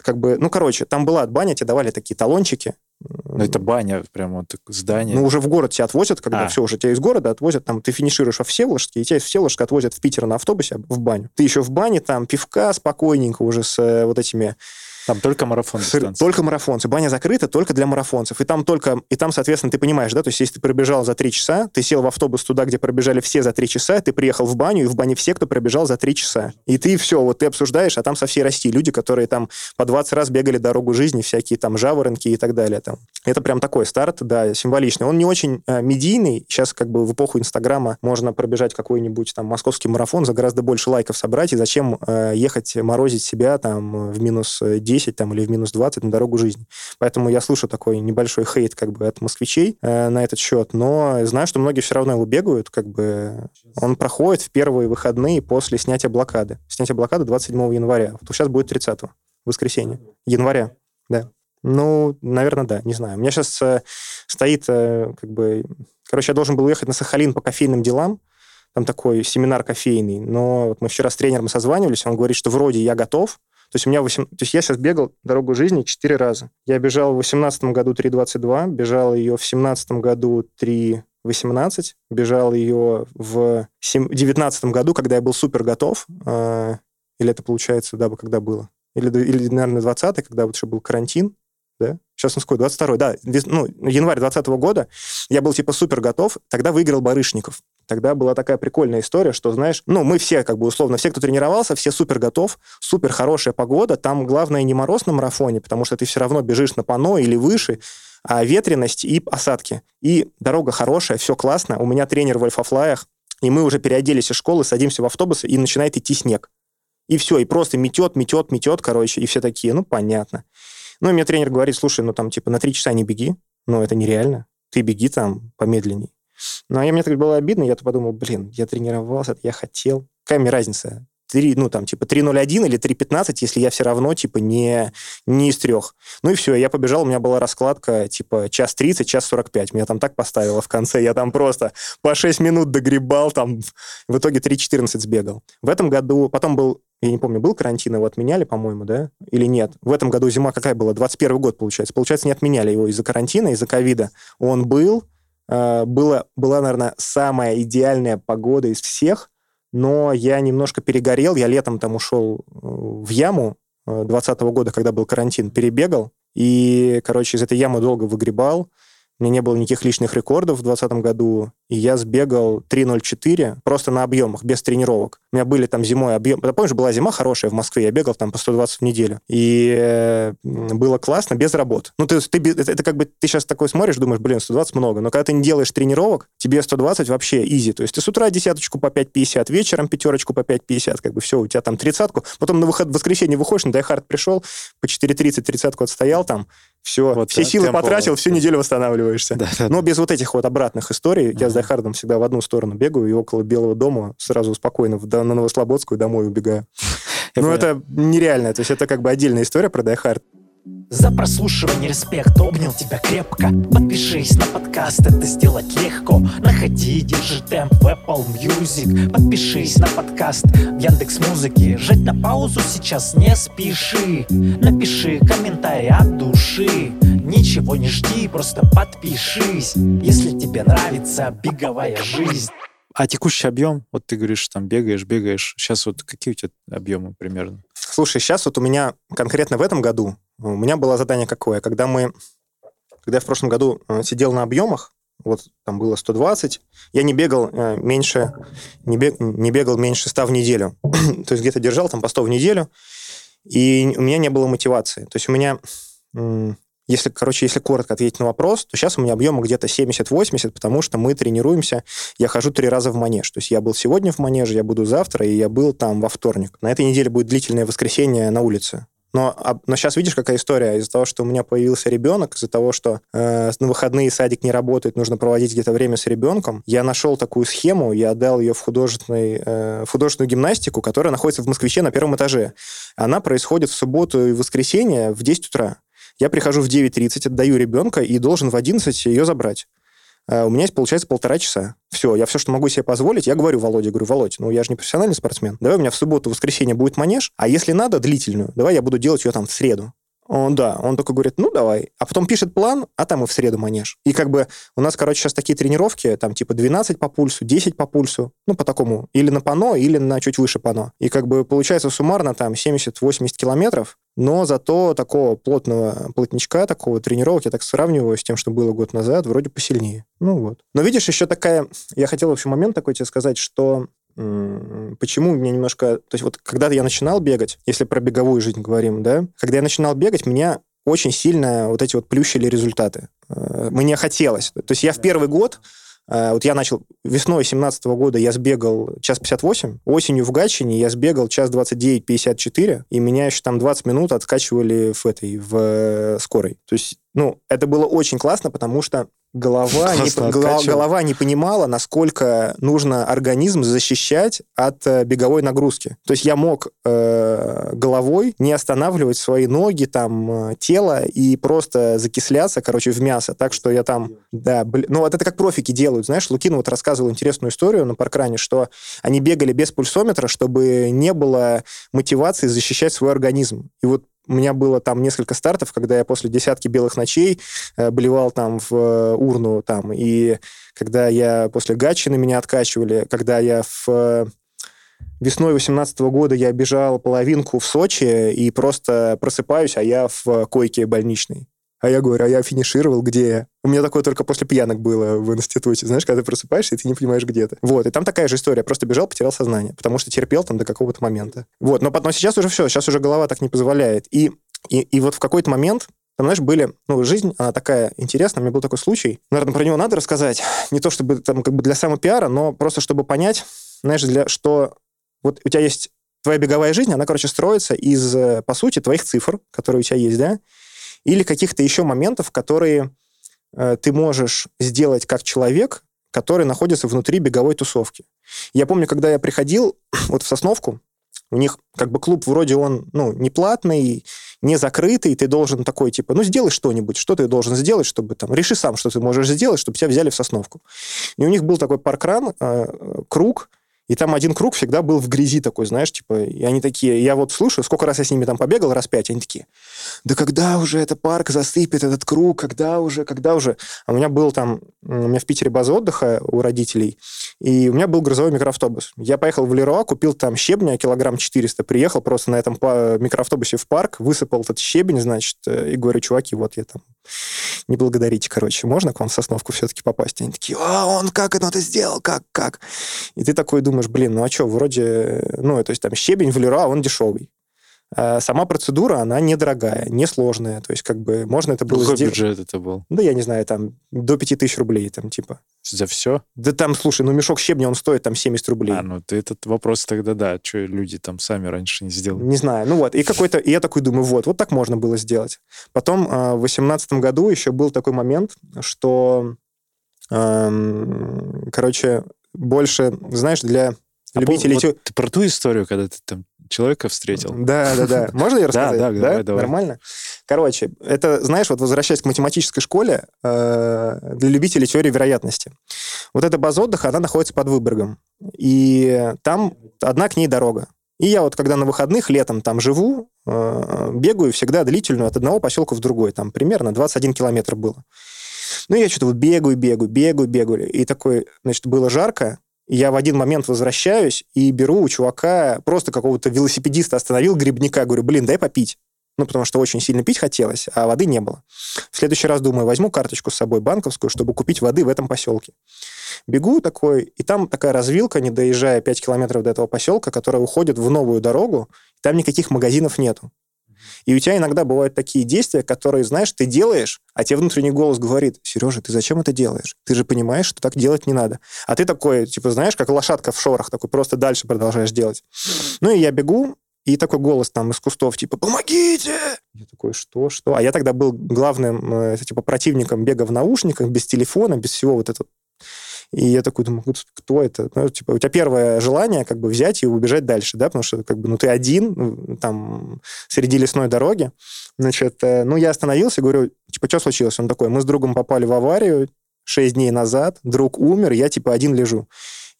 как бы, ну, короче, там была баня, тебе давали такие талончики. Ну, это баня, прям вот здание. Ну, уже в город тебя отвозят, когда а. все, уже тебя из города отвозят, там, ты финишируешь во Всеволожске, и тебя из Всеволожска отвозят в Питер на автобусе в баню. Ты еще в бане, там, пивка спокойненько уже с э, вот этими там только марафонцы. Только марафонцы. Баня закрыта только для марафонцев. И там только, и там, соответственно, ты понимаешь, да, то есть если ты пробежал за три часа, ты сел в автобус туда, где пробежали все за три часа, ты приехал в баню, и в бане все, кто пробежал за три часа. И ты все, вот ты обсуждаешь, а там со всей России люди, которые там по 20 раз бегали дорогу жизни, всякие там жаворонки и так далее. Там. Это прям такой старт, да, символичный. Он не очень э, медийный. Сейчас как бы в эпоху Инстаграма можно пробежать какой-нибудь там московский марафон за гораздо больше лайков собрать, и зачем э, ехать морозить себя там в минус 10 10 там, или в минус 20 на дорогу жизни. Поэтому я слышу такой небольшой хейт как бы от москвичей э, на этот счет, но знаю, что многие все равно его бегают, как бы он проходит в первые выходные после снятия блокады. Снятие блокады 27 января. Вот сейчас будет 30 воскресенье. Января, да. Ну, наверное, да, не знаю. У меня сейчас э, стоит э, как бы... Короче, я должен был уехать на Сахалин по кофейным делам, там такой семинар кофейный, но вот мы вчера с тренером созванивались, он говорит, что вроде я готов, то есть у меня 8... То есть я сейчас бегал дорогу жизни 4 раза. Я бежал в 18 году 3.22, бежал ее в 17 году 3.18, бежал ее в 19 году, когда я был супер готов. Э, или это получается, да, когда было? Или, или наверное, 20 когда вот еще был карантин? Сейчас он сколько? 22 да. Ну, январь 20 года я был типа супер готов. Тогда выиграл Барышников. Тогда была такая прикольная история, что, знаешь, ну, мы все, как бы, условно, все, кто тренировался, все супер готов, супер хорошая погода. Там главное не мороз на марафоне, потому что ты все равно бежишь на пано или выше, а ветренность и осадки. И дорога хорошая, все классно. У меня тренер в альфафлаях, и мы уже переоделись из школы, садимся в автобус, и начинает идти снег. И все, и просто метет, метет, метет, короче, и все такие, ну, понятно. Ну, и мне тренер говорит, слушай, ну, там, типа, на три часа не беги, ну, это нереально. Ты беги там помедленней. Ну, а мне так было обидно, я-то подумал, блин, я тренировался, я хотел. Какая мне разница? 3, ну, там, типа, 3.01 или 3.15, если я все равно, типа, не, не из трех. Ну и все, я побежал, у меня была раскладка, типа, час 30, час 45. Меня там так поставило в конце, я там просто по 6 минут догребал, там, в итоге 3.14 сбегал. В этом году, потом был я не помню, был карантин, его отменяли, по-моему, да? Или нет? В этом году зима какая была? 21 год, получается. Получается, не отменяли его из-за карантина, из-за ковида. Он был, э, было, была, наверное, самая идеальная погода из всех, но я немножко перегорел, я летом там ушел э, в яму 2020 года, когда был карантин, перебегал, и, короче, из этой ямы долго выгребал, у меня не было никаких личных рекордов в 2020 году, и я сбегал 3.04 просто на объемах, без тренировок. У меня были там зимой объем... Ты помнишь, была зима хорошая в Москве, я бегал там по 120 в неделю. И э, было классно, без работ. Ну, ты, ты, это, это как бы ты сейчас такой смотришь, думаешь, блин, 120 много, но когда ты не делаешь тренировок, тебе 120 вообще easy. То есть ты с утра десяточку по 5.50, вечером пятерочку по 5.50, как бы все, у тебя там тридцатку. Потом на выход, в воскресенье выходишь, на Дайхард пришел, по 4.30 тридцатку отстоял там, все, вот, все силы темпо. потратил, всю неделю восстанавливаешься. Да, да, Но без вот этих вот обратных историй, uh-huh. я с Дайхардом всегда в одну сторону бегаю, и около Белого дома сразу спокойно на Новослободскую домой убегаю. Ну, это нереально, то есть это как бы отдельная история про Дайхард. За прослушивание респект, обнял тебя крепко. Подпишись на подкаст, это сделать легко. Находи, держи темп в Apple Music. Подпишись на подкаст в Яндекс Музыке. Жать на паузу сейчас не спеши. Напиши комментарий от души. Ничего не жди, просто подпишись. Если тебе нравится беговая жизнь. А текущий объем, вот ты говоришь, там бегаешь, бегаешь. Сейчас вот какие у тебя объемы примерно? Слушай, сейчас вот у меня конкретно в этом году у меня было задание какое? Когда мы, когда я в прошлом году э, сидел на объемах, вот там было 120, я не бегал э, меньше, не, бег, не бегал меньше 100 в неделю. То есть где-то держал там по 100 в неделю, и у меня не было мотивации. То есть у меня, если, короче, если коротко ответить на вопрос, то сейчас у меня объемы где-то 70-80, потому что мы тренируемся, я хожу три раза в манеж. То есть я был сегодня в манеже, я буду завтра, и я был там во вторник. На этой неделе будет длительное воскресенье на улице. Но, а, но сейчас видишь, какая история. Из-за того, что у меня появился ребенок, из-за того, что э, на выходные садик не работает, нужно проводить где-то время с ребенком, я нашел такую схему, я отдал ее в, художественный, э, в художественную гимнастику, которая находится в Москвиче на первом этаже. Она происходит в субботу и воскресенье в 10 утра. Я прихожу в 9.30, отдаю ребенка и должен в 11 ее забрать. Э, у меня есть, получается, полтора часа. Все, я все, что могу себе позволить, я говорю Володе, говорю, Володь, ну я же не профессиональный спортсмен, давай у меня в субботу, воскресенье будет манеж, а если надо, длительную, давай я буду делать ее там в среду. Он, да, он только говорит, ну, давай. А потом пишет план, а там и в среду манеж. И как бы у нас, короче, сейчас такие тренировки, там типа 12 по пульсу, 10 по пульсу, ну, по такому, или на пано, или на чуть выше пано. И как бы получается суммарно там 70-80 километров, но зато такого плотного плотничка, такого тренировок, я так сравниваю с тем, что было год назад, вроде посильнее. Ну вот. Но видишь, еще такая... Я хотел, в общем, момент такой тебе сказать, что почему мне немножко... То есть вот когда я начинал бегать, если про беговую жизнь говорим, да, когда я начинал бегать, меня очень сильно вот эти вот плющили результаты. Э, мне хотелось. То есть я в первый год э, вот я начал весной 17 года я сбегал час 58, осенью в Гатчине я сбегал час 29-54, и меня еще там 20 минут откачивали в этой, в э, скорой. То есть, ну, это было очень классно, потому что голова не, голова, голова не понимала, насколько нужно организм защищать от э, беговой нагрузки. То есть я мог э, головой не останавливать свои ноги, там, э, тело и просто закисляться, короче, в мясо. Так что я там, да, бл... ну вот это как профики делают, знаешь, Лукин вот рассказывал интересную историю на паркране, что они бегали без пульсометра, чтобы не было мотивации защищать свой организм. И вот у меня было там несколько стартов, когда я после десятки белых ночей э, блевал там в э, урну там, и когда я после Гатчины меня откачивали, когда я в э, весной 18 года я бежал половинку в Сочи и просто просыпаюсь, а я в койке больничной. А я говорю, а я финишировал, где я? У меня такое только после пьянок было в институте. Знаешь, когда ты просыпаешься, и ты не понимаешь, где ты. Вот, и там такая же история. Просто бежал, потерял сознание, потому что терпел там до какого-то момента. Вот, но, но сейчас уже все, сейчас уже голова так не позволяет. И, и, и вот в какой-то момент там, знаешь, были, ну, жизнь, она такая интересная. У меня был такой случай. Наверное, про него надо рассказать. Не то чтобы там как бы для самопиара, но просто чтобы понять, знаешь, для, что вот у тебя есть твоя беговая жизнь, она, короче, строится из, э, по сути, твоих цифр, которые у тебя есть, да, или каких-то еще моментов, которые э, ты можешь сделать как человек, который находится внутри беговой тусовки. Я помню, когда я приходил вот в Сосновку, у них как бы клуб вроде он, ну, не платный, не закрытый, ты должен такой, типа, ну, сделай что-нибудь, что ты должен сделать, чтобы там, реши сам, что ты можешь сделать, чтобы тебя взяли в Сосновку. И у них был такой паркран, э, круг, и там один круг всегда был в грязи такой, знаешь, типа, и они такие, я вот слушаю, сколько раз я с ними там побегал, раз пять, они такие, да когда уже этот парк засыпет, этот круг, когда уже, когда уже? А у меня был там, у меня в Питере база отдыха у родителей, и у меня был грузовой микроавтобус. Я поехал в Леруа, купил там щебня килограмм 400, приехал просто на этом микроавтобусе в парк, высыпал этот щебень, значит, э, и говорю, чуваки, вот я там, не благодарите, короче, можно к вам в Сосновку все-таки попасть? Они такие, а он как это сделал, как, как? И ты такой думаешь, блин, ну а что, вроде, ну, то есть там щебень в Леруа, он дешевый. А сама процедура, она недорогая, несложная. То есть, как бы, можно это было Какой сделать... бюджет это был? Да, я не знаю, там, до 5000 рублей, там, типа. За все? Да там, слушай, ну, мешок щебня, он стоит, там, 70 рублей. А, ну, ты этот вопрос тогда, да, что люди там сами раньше не сделали. Не знаю, ну вот, и какой-то, и я такой думаю, вот, вот так можно было сделать. Потом а, в 2018 году еще был такой момент, что, эм, короче, больше, знаешь, для А любителей... вот тю- ты про ту историю, когда ты там человека встретил? Да, да, да. Можно я рассказать? Да, да, давай, давай. Нормально? Короче, это, знаешь, вот возвращаясь к математической школе, э, для любителей теории вероятности. Вот эта база отдыха, она находится под Выборгом. И там одна к ней дорога. И я вот, когда на выходных летом там живу, э, бегаю всегда длительную от одного поселка в другой. Там примерно 21 километр было. Ну, я что-то вот бегаю, бегаю, бегаю, бегаю. И такой, значит, было жарко, я в один момент возвращаюсь и беру у чувака, просто какого-то велосипедиста остановил, грибника, говорю, блин, дай попить. Ну, потому что очень сильно пить хотелось, а воды не было. В следующий раз думаю, возьму карточку с собой банковскую, чтобы купить воды в этом поселке. Бегу такой, и там такая развилка, не доезжая 5 километров до этого поселка, которая уходит в новую дорогу, там никаких магазинов нету. И у тебя иногда бывают такие действия, которые, знаешь, ты делаешь, а тебе внутренний голос говорит, Сережа, ты зачем это делаешь? Ты же понимаешь, что так делать не надо. А ты такой, типа, знаешь, как лошадка в шорах, такой просто дальше продолжаешь делать. Ну и я бегу, и такой голос там из кустов, типа, помогите! Я такой, что, что? А я тогда был главным, э, типа, противником бега в наушниках, без телефона, без всего вот этого. И я такой думаю, «Господи, кто это? Ну, типа, у тебя первое желание как бы взять и убежать дальше, да, потому что как бы, ну, ты один ну, там среди лесной дороги. Значит, э, ну, я остановился, говорю, типа, что случилось? Он такой, мы с другом попали в аварию шесть дней назад, друг умер, я, типа, один лежу.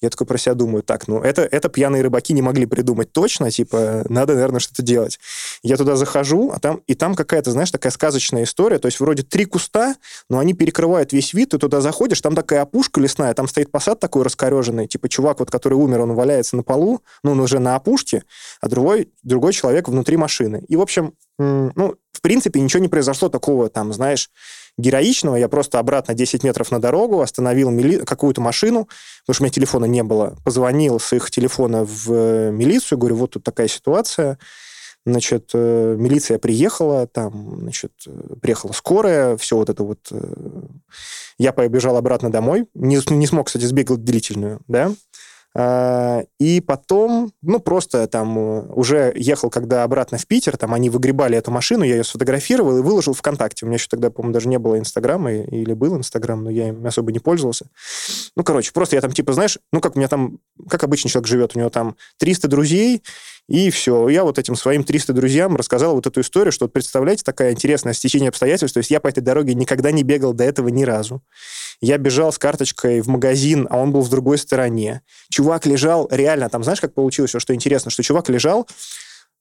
Я такой про себя думаю, так, ну, это, это пьяные рыбаки не могли придумать точно, типа, надо, наверное, что-то делать. Я туда захожу, а там, и там какая-то, знаешь, такая сказочная история, то есть вроде три куста, но они перекрывают весь вид, ты туда заходишь, там такая опушка лесная, там стоит посад такой раскореженный, типа чувак, вот, который умер, он валяется на полу, ну, он уже на опушке, а другой, другой человек внутри машины. И, в общем, ну, в принципе, ничего не произошло такого, там, знаешь, героичного. Я просто обратно 10 метров на дорогу остановил мили... какую-то машину, потому что у меня телефона не было. Позвонил с их телефона в э, милицию, говорю, вот тут такая ситуация. Значит, э, милиция приехала, там, значит, э, приехала скорая, все вот это вот. Я побежал обратно домой. Не, не смог, кстати, сбегать длительную, да. А, И потом, ну, просто там э, уже ехал, когда обратно в Питер, там они выгребали эту машину, я ее сфотографировал и выложил ВКонтакте. У меня еще тогда, по-моему, даже не было Инстаграма, или был Инстаграм, но я им особо не пользовался. Ну, короче, просто я там, типа, знаешь, ну, как у меня там, как обычный человек живет, у него там 300 друзей, и все. Я вот этим своим 300 друзьям рассказал вот эту историю, что, вот представляете, такая интересная стечение обстоятельств. То есть я по этой дороге никогда не бегал до этого ни разу. Я бежал с карточкой в магазин, а он был в другой стороне. Чувак лежал, реально, там знаешь, как получилось, что интересно, что чувак лежал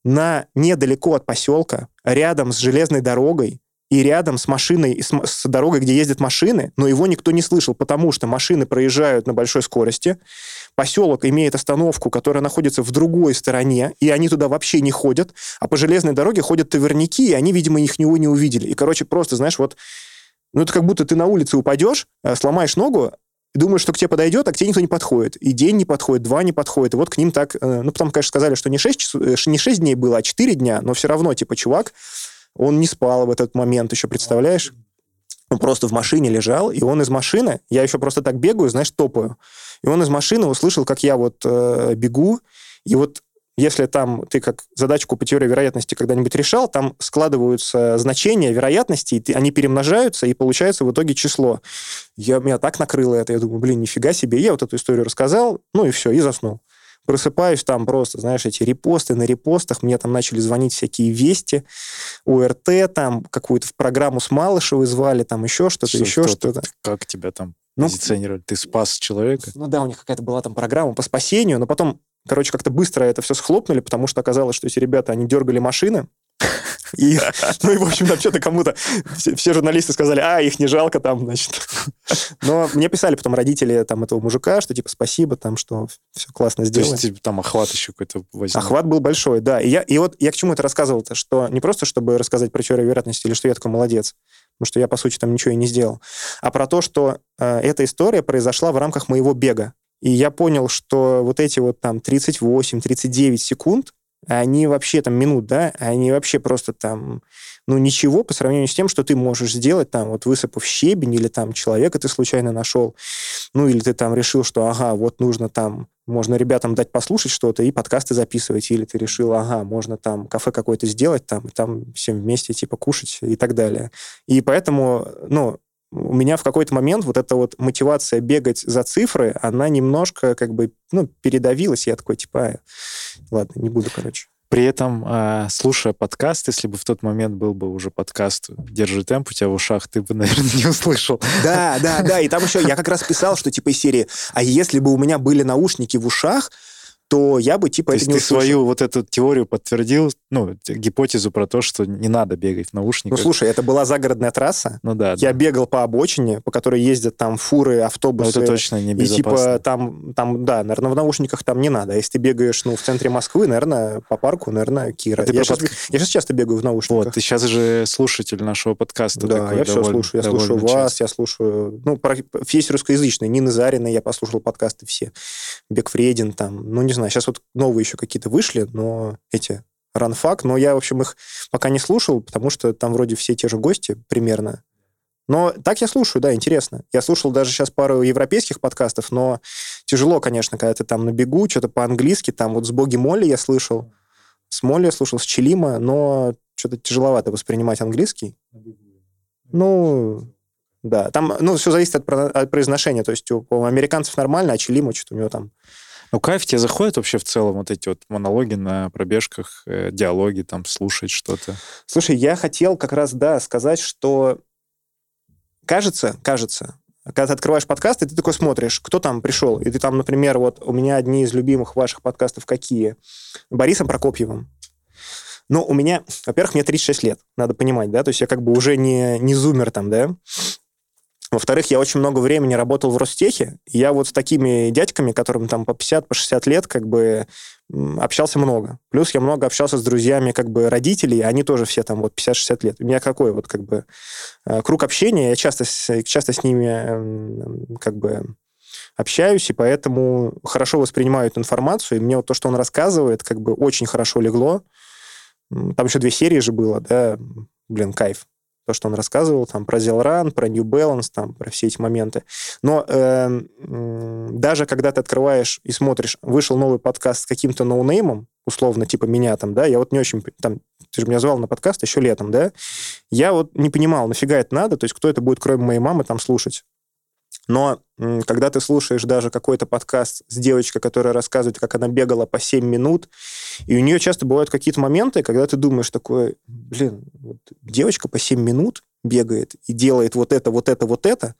на недалеко от поселка, рядом с железной дорогой, и рядом с машиной, с, с дорогой, где ездят машины, но его никто не слышал, потому что машины проезжают на большой скорости, поселок имеет остановку, которая находится в другой стороне, и они туда вообще не ходят, а по железной дороге ходят таверники, и они, видимо, их него не увидели. И, короче, просто, знаешь, вот, ну, это как будто ты на улице упадешь, э, сломаешь ногу, думаешь, что к тебе подойдет, а к тебе никто не подходит. И день не подходит, два не подходит. И вот к ним так... э, Ну, потом, конечно, сказали, что не 6, часов, э, не 6 дней было, а 4 дня, но все равно, типа, чувак, он не спал в этот момент еще, представляешь? Он просто в машине лежал, и он из машины, я еще просто так бегаю, знаешь, топаю, и он из машины услышал, как я вот э, бегу, и вот если там ты как задачку по теории вероятности когда-нибудь решал, там складываются значения вероятности, и ты- они перемножаются, и получается в итоге число. Я, меня так накрыло это, я думаю, блин, нифига себе. Я вот эту историю рассказал, ну и все, и заснул. Просыпаюсь там просто, знаешь, эти репосты на репостах, мне там начали звонить всякие вести, УРТ, там какую-то в программу с Малышевой звали, там еще что-то, Что- еще что-то. Как тебя там Ну, позиционировали? Ты спас человека? Ну да, у них какая-то была там программа по спасению, но потом, короче, как-то быстро это все схлопнули, потому что оказалось, что эти ребята, они дергали машины, и, ну и, в общем, там что-то кому-то... Все, все журналисты сказали, а, их не жалко там, значит. Но мне писали потом родители там этого мужика, что типа спасибо, там, что все классно То сделали. есть типа, там охват еще какой-то возник. Охват был большой, да. И, я, и вот я к чему это рассказывал-то, что не просто, чтобы рассказать про теорию вероятности или что я такой молодец, потому что я, по сути, там ничего и не сделал, а про то, что э, эта история произошла в рамках моего бега. И я понял, что вот эти вот там 38-39 секунд, они вообще там минут, да, они вообще просто там, ну, ничего по сравнению с тем, что ты можешь сделать там, вот высыпав щебень или там человека ты случайно нашел, ну, или ты там решил, что, ага, вот нужно там, можно ребятам дать послушать что-то и подкасты записывать, или ты решил, ага, можно там кафе какое-то сделать там, и там всем вместе типа кушать и так далее. И поэтому, ну, у меня в какой-то момент вот эта вот мотивация бегать за цифры, она немножко как бы, ну, передавилась. Я такой, типа, «А, ладно, не буду, короче. При этом, а, слушая подкаст, если бы в тот момент был бы уже подкаст «Держи темп» у тебя в ушах, ты бы, наверное, не услышал. Да, да, да. И там еще я как раз писал, что типа из серии, а если бы у меня были наушники в ушах, то я бы типа То это есть не ты услышал. свою вот эту теорию подтвердил, ну, гипотезу про то, что не надо бегать в Ну, наушниках. слушай, это была загородная трасса. Ну да, Я да. бегал по обочине, по которой ездят там фуры, Но автобусы. это точно не И безопасно. типа там, там, да, наверное, в наушниках там не надо. А если ты бегаешь, ну, в центре Москвы, наверное, по парку, наверное, Кира. А я, сейчас, я сейчас часто бегаю в наушниках. Вот, ты сейчас же слушатель нашего подкаста. Да, такой я все довольно- слушаю. Я слушаю вас, часто. я слушаю... Ну, про, есть русскоязычные. Нины Зариной я послушал подкасты все. Бек Фредин там. Ну, не знаю, сейчас вот новые еще какие-то вышли, но эти... Ранфак, но я, в общем, их пока не слушал, потому что там вроде все те же гости примерно. Но так я слушаю, да, интересно. Я слушал даже сейчас пару европейских подкастов, но тяжело, конечно, когда ты там на бегу, что-то по-английски, там вот с Боги Молли я слышал, с Молли я слушал, с Челима, но что-то тяжеловато воспринимать английский. Ну, да, там, ну, все зависит от, от произношения, то есть у, у американцев нормально, а Челима что-то у него там... Ну, кайф тебе заходит вообще в целом вот эти вот монологи на пробежках, э, диалоги, там, слушать что-то? Слушай, я хотел как раз, да, сказать, что кажется, кажется, когда ты открываешь подкаст, и ты такой смотришь, кто там пришел, и ты там, например, вот у меня одни из любимых ваших подкастов какие? Борисом Прокопьевым. Ну, у меня, во-первых, мне 36 лет, надо понимать, да, то есть я как бы уже не, не зумер там, да. Во-вторых, я очень много времени работал в Ростехе, я вот с такими дядьками, которым там по 50, по 60 лет, как бы общался много. Плюс я много общался с друзьями как бы родителей, они тоже все там вот 50-60 лет. У меня какой вот как бы э, круг общения, я часто часто с ними м, как бы общаюсь, и поэтому хорошо воспринимаю эту информацию, и мне вот то, что он рассказывает, как бы очень хорошо легло. Там еще две серии же было, да, блин, кайф. То, что он рассказывал, там, про Zelrun, про New Balance, там, про все эти моменты. Но э, даже когда ты открываешь и смотришь, вышел новый подкаст с каким-то ноунеймом, условно, типа меня там, да, я вот не очень... Там, ты же меня звал на подкаст еще летом, да? Я вот не понимал, нафига это надо, то есть кто это будет, кроме моей мамы, там слушать. Но когда ты слушаешь даже какой-то подкаст с девочкой, которая рассказывает, как она бегала по 7 минут, и у нее часто бывают какие-то моменты, когда ты думаешь такой, блин, вот девочка по 7 минут бегает и делает вот это, вот это, вот это,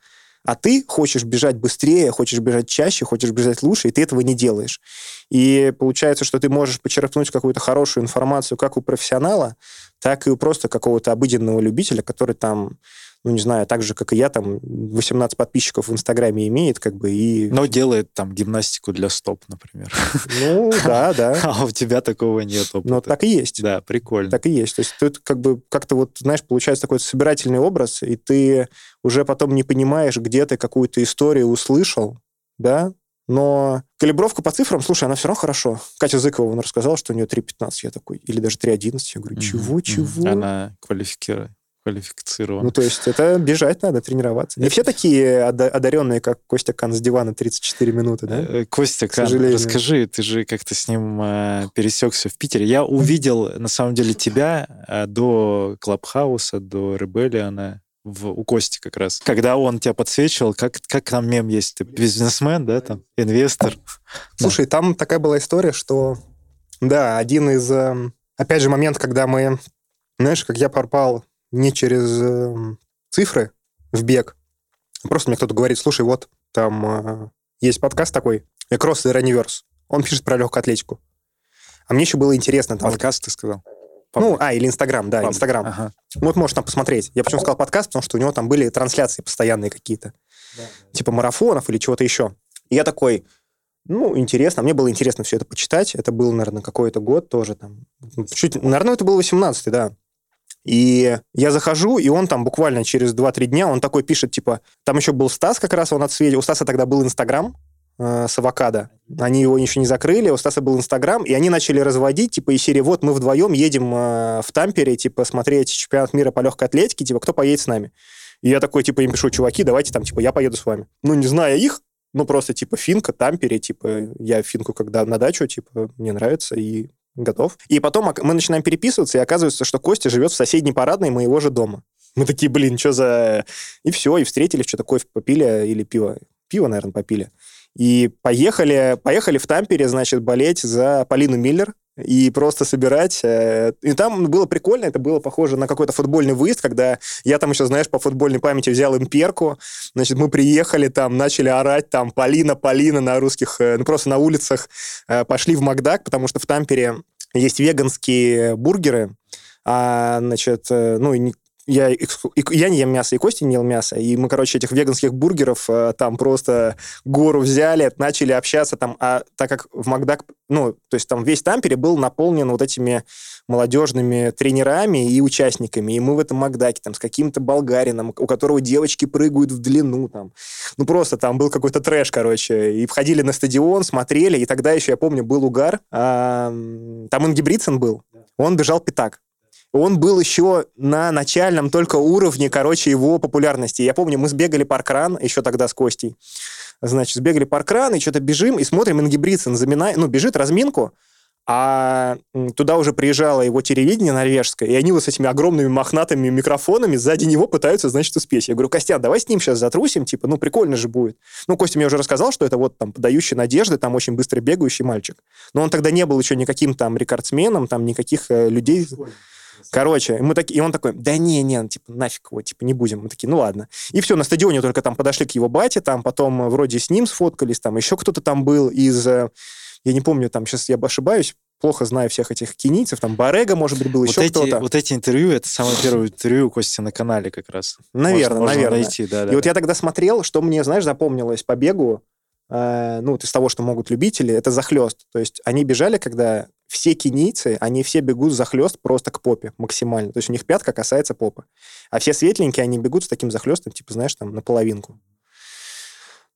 а ты хочешь бежать быстрее, хочешь бежать чаще, хочешь бежать лучше, и ты этого не делаешь. И получается, что ты можешь почерпнуть какую-то хорошую информацию как у профессионала, так и у просто какого-то обыденного любителя, который там, ну, не знаю, так же, как и я, там, 18 подписчиков в Инстаграме имеет, как бы, и... Но делает там гимнастику для стоп, например. Ну, да, да. А у тебя такого нет опыта. Но так и есть. Да, прикольно. Так и есть. То есть тут как бы как-то вот, знаешь, получается такой собирательный образ, и ты уже потом не понимаешь, где ты какую-то историю услышал, да, но калибровка по цифрам, слушай, она все равно хорошо. Катя Зыкова, он рассказал, что у нее 3.15, я такой, или даже 3.11, я говорю, чего, чего? Она квалифики- квалифицирована. Ну, то есть это бежать надо, тренироваться. Не все такие ода- одаренные, как Костя Кан с дивана 34 минуты, да? Э, Костя, Кан, расскажи, ты же как-то с ним э, пересекся в Питере. Я увидел, на самом деле, тебя э, до Клабхауса, до Ребеллиона, в, у Кости как раз. Когда он тебя подсвечивал, как, как там мем есть? Ты бизнесмен, да, там, инвестор? Слушай, там такая была история, что, да, один из, эм, опять же, момент, когда мы, знаешь, как я попал не через эм, цифры в бег, Просто мне кто-то говорит, слушай, вот там э, есть подкаст такой, Cross и Runniverse. Он пишет про легкую атлетику. А мне еще было интересно. Там, Подкаст ты сказал? ну, а, или Инстаграм, да, Паблик. Инстаграм. Ага. Вот можешь там посмотреть. Я почему сказал подкаст, потому что у него там были трансляции постоянные какие-то. Типа марафонов или чего-то еще. И я такой, ну, интересно. Мне было интересно все это почитать. Это был, наверное, какой-то год тоже там. Чуть, наверное, это был 18-й, да. И я захожу, и он там буквально через 2-3 дня, он такой пишет, типа, там еще был Стас как раз, он отсветил. У Стаса тогда был Инстаграм, э, с авокадо. Они его еще не закрыли, у Стаса был Инстаграм, и они начали разводить, типа, из серии, вот мы вдвоем едем э, в Тампере, типа, смотреть чемпионат мира по легкой атлетике, типа, кто поедет с нами? И я такой, типа, им пишу, чуваки, давайте там, типа, я поеду с вами. Ну, не зная их, ну, просто, типа, финка, Тампере, типа, я финку, когда на дачу, типа, мне нравится, и готов. И потом мы начинаем переписываться, и оказывается, что Костя живет в соседней парадной моего же дома. Мы такие, блин, что за... И все, и встретились, что-то кофе попили или пиво. Пиво, наверное, попили. И поехали, поехали в Тампере, значит, болеть за Полину Миллер и просто собирать. э, И там было прикольно, это было похоже на какой-то футбольный выезд, когда я там еще, знаешь, по футбольной памяти взял имперку, значит, мы приехали там, начали орать там «Полина, Полина» на русских, э, ну, просто на улицах, э, пошли в Макдак, потому что в Тампере есть веганские бургеры, а, значит, ну, я, и- я не ем мясо, и Костя не ел мясо. И мы, короче, этих веганских бургеров э, там просто гору взяли, начали общаться там. А так как в Макдак, ну, то есть там весь Тампере был наполнен вот этими молодежными тренерами и участниками. И мы в этом Макдаке там с каким-то болгарином, у которого девочки прыгают в длину там. Ну, просто там был какой-то трэш, короче. И входили на стадион, смотрели. И тогда еще, я помню, был угар. А, там Ингибридсен был. Он бежал пятак он был еще на начальном только уровне, короче, его популярности. Я помню, мы сбегали паркран еще тогда с Костей. Значит, сбегали паркран, и что-то бежим, и смотрим, Ингибридсен заминает, ну, бежит разминку, а туда уже приезжало его телевидение норвежское, и они вот с этими огромными мохнатыми микрофонами сзади него пытаются, значит, успеть. Я говорю, Костян, давай с ним сейчас затрусим, типа, ну, прикольно же будет. Ну, Костя мне уже рассказал, что это вот там подающий надежды, там очень быстро бегающий мальчик. Но он тогда не был еще никаким там рекордсменом, там никаких э, людей... Короче, мы такие, и он такой, да не, не, ну, типа, нафиг его, типа, не будем. Мы такие, ну ладно. И все, на стадионе только там подошли к его бате, там потом э, вроде с ним сфоткались, там еще кто-то там был из, э, я не помню, там сейчас я ошибаюсь, плохо знаю всех этих кенийцев, там Барега, может быть, был Вот еще эти, кто-то. вот эти интервью, это самое первое интервью Кости на канале как раз. наверное, Можно- можно наверное. найти, да, да. И вот я тогда смотрел, что мне, знаешь, запомнилось по бегу, э, ну, вот из того, что могут любители, это захлест. То есть они бежали, когда все кенийцы, они все бегут захлест просто к попе максимально. То есть у них пятка касается попы. А все светленькие, они бегут с таким захлестом, типа, знаешь, там, наполовинку.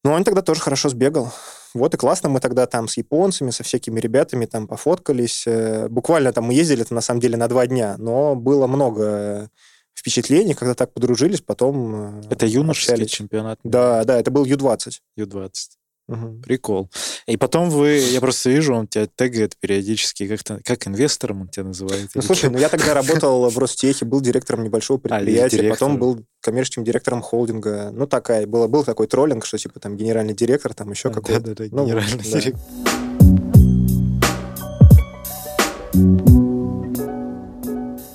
Ну, он тогда тоже хорошо сбегал. Вот и классно мы тогда там с японцами, со всякими ребятами там пофоткались. Э, Буквально там мы ездили-то на самом деле на два дня, но было много э, впечатлений, когда так подружились, потом... э, Это юношеский общались. чемпионат Да, да, это был Ю-20. Ю-20. Мгм. Прикол. И потом вы, я просто вижу, он тебя тегает периодически, как-то, как инвестором он тебя называет. Ну, слушай, ну я тогда работал в Ростехе, был директором небольшого А, предприятия, потом директором. был коммерческим директором холдинга. Ну, такая, было, был такой троллинг, что типа там генеральный директор, там еще какой-то. Да-да-да, Ну, генеральный да. директор.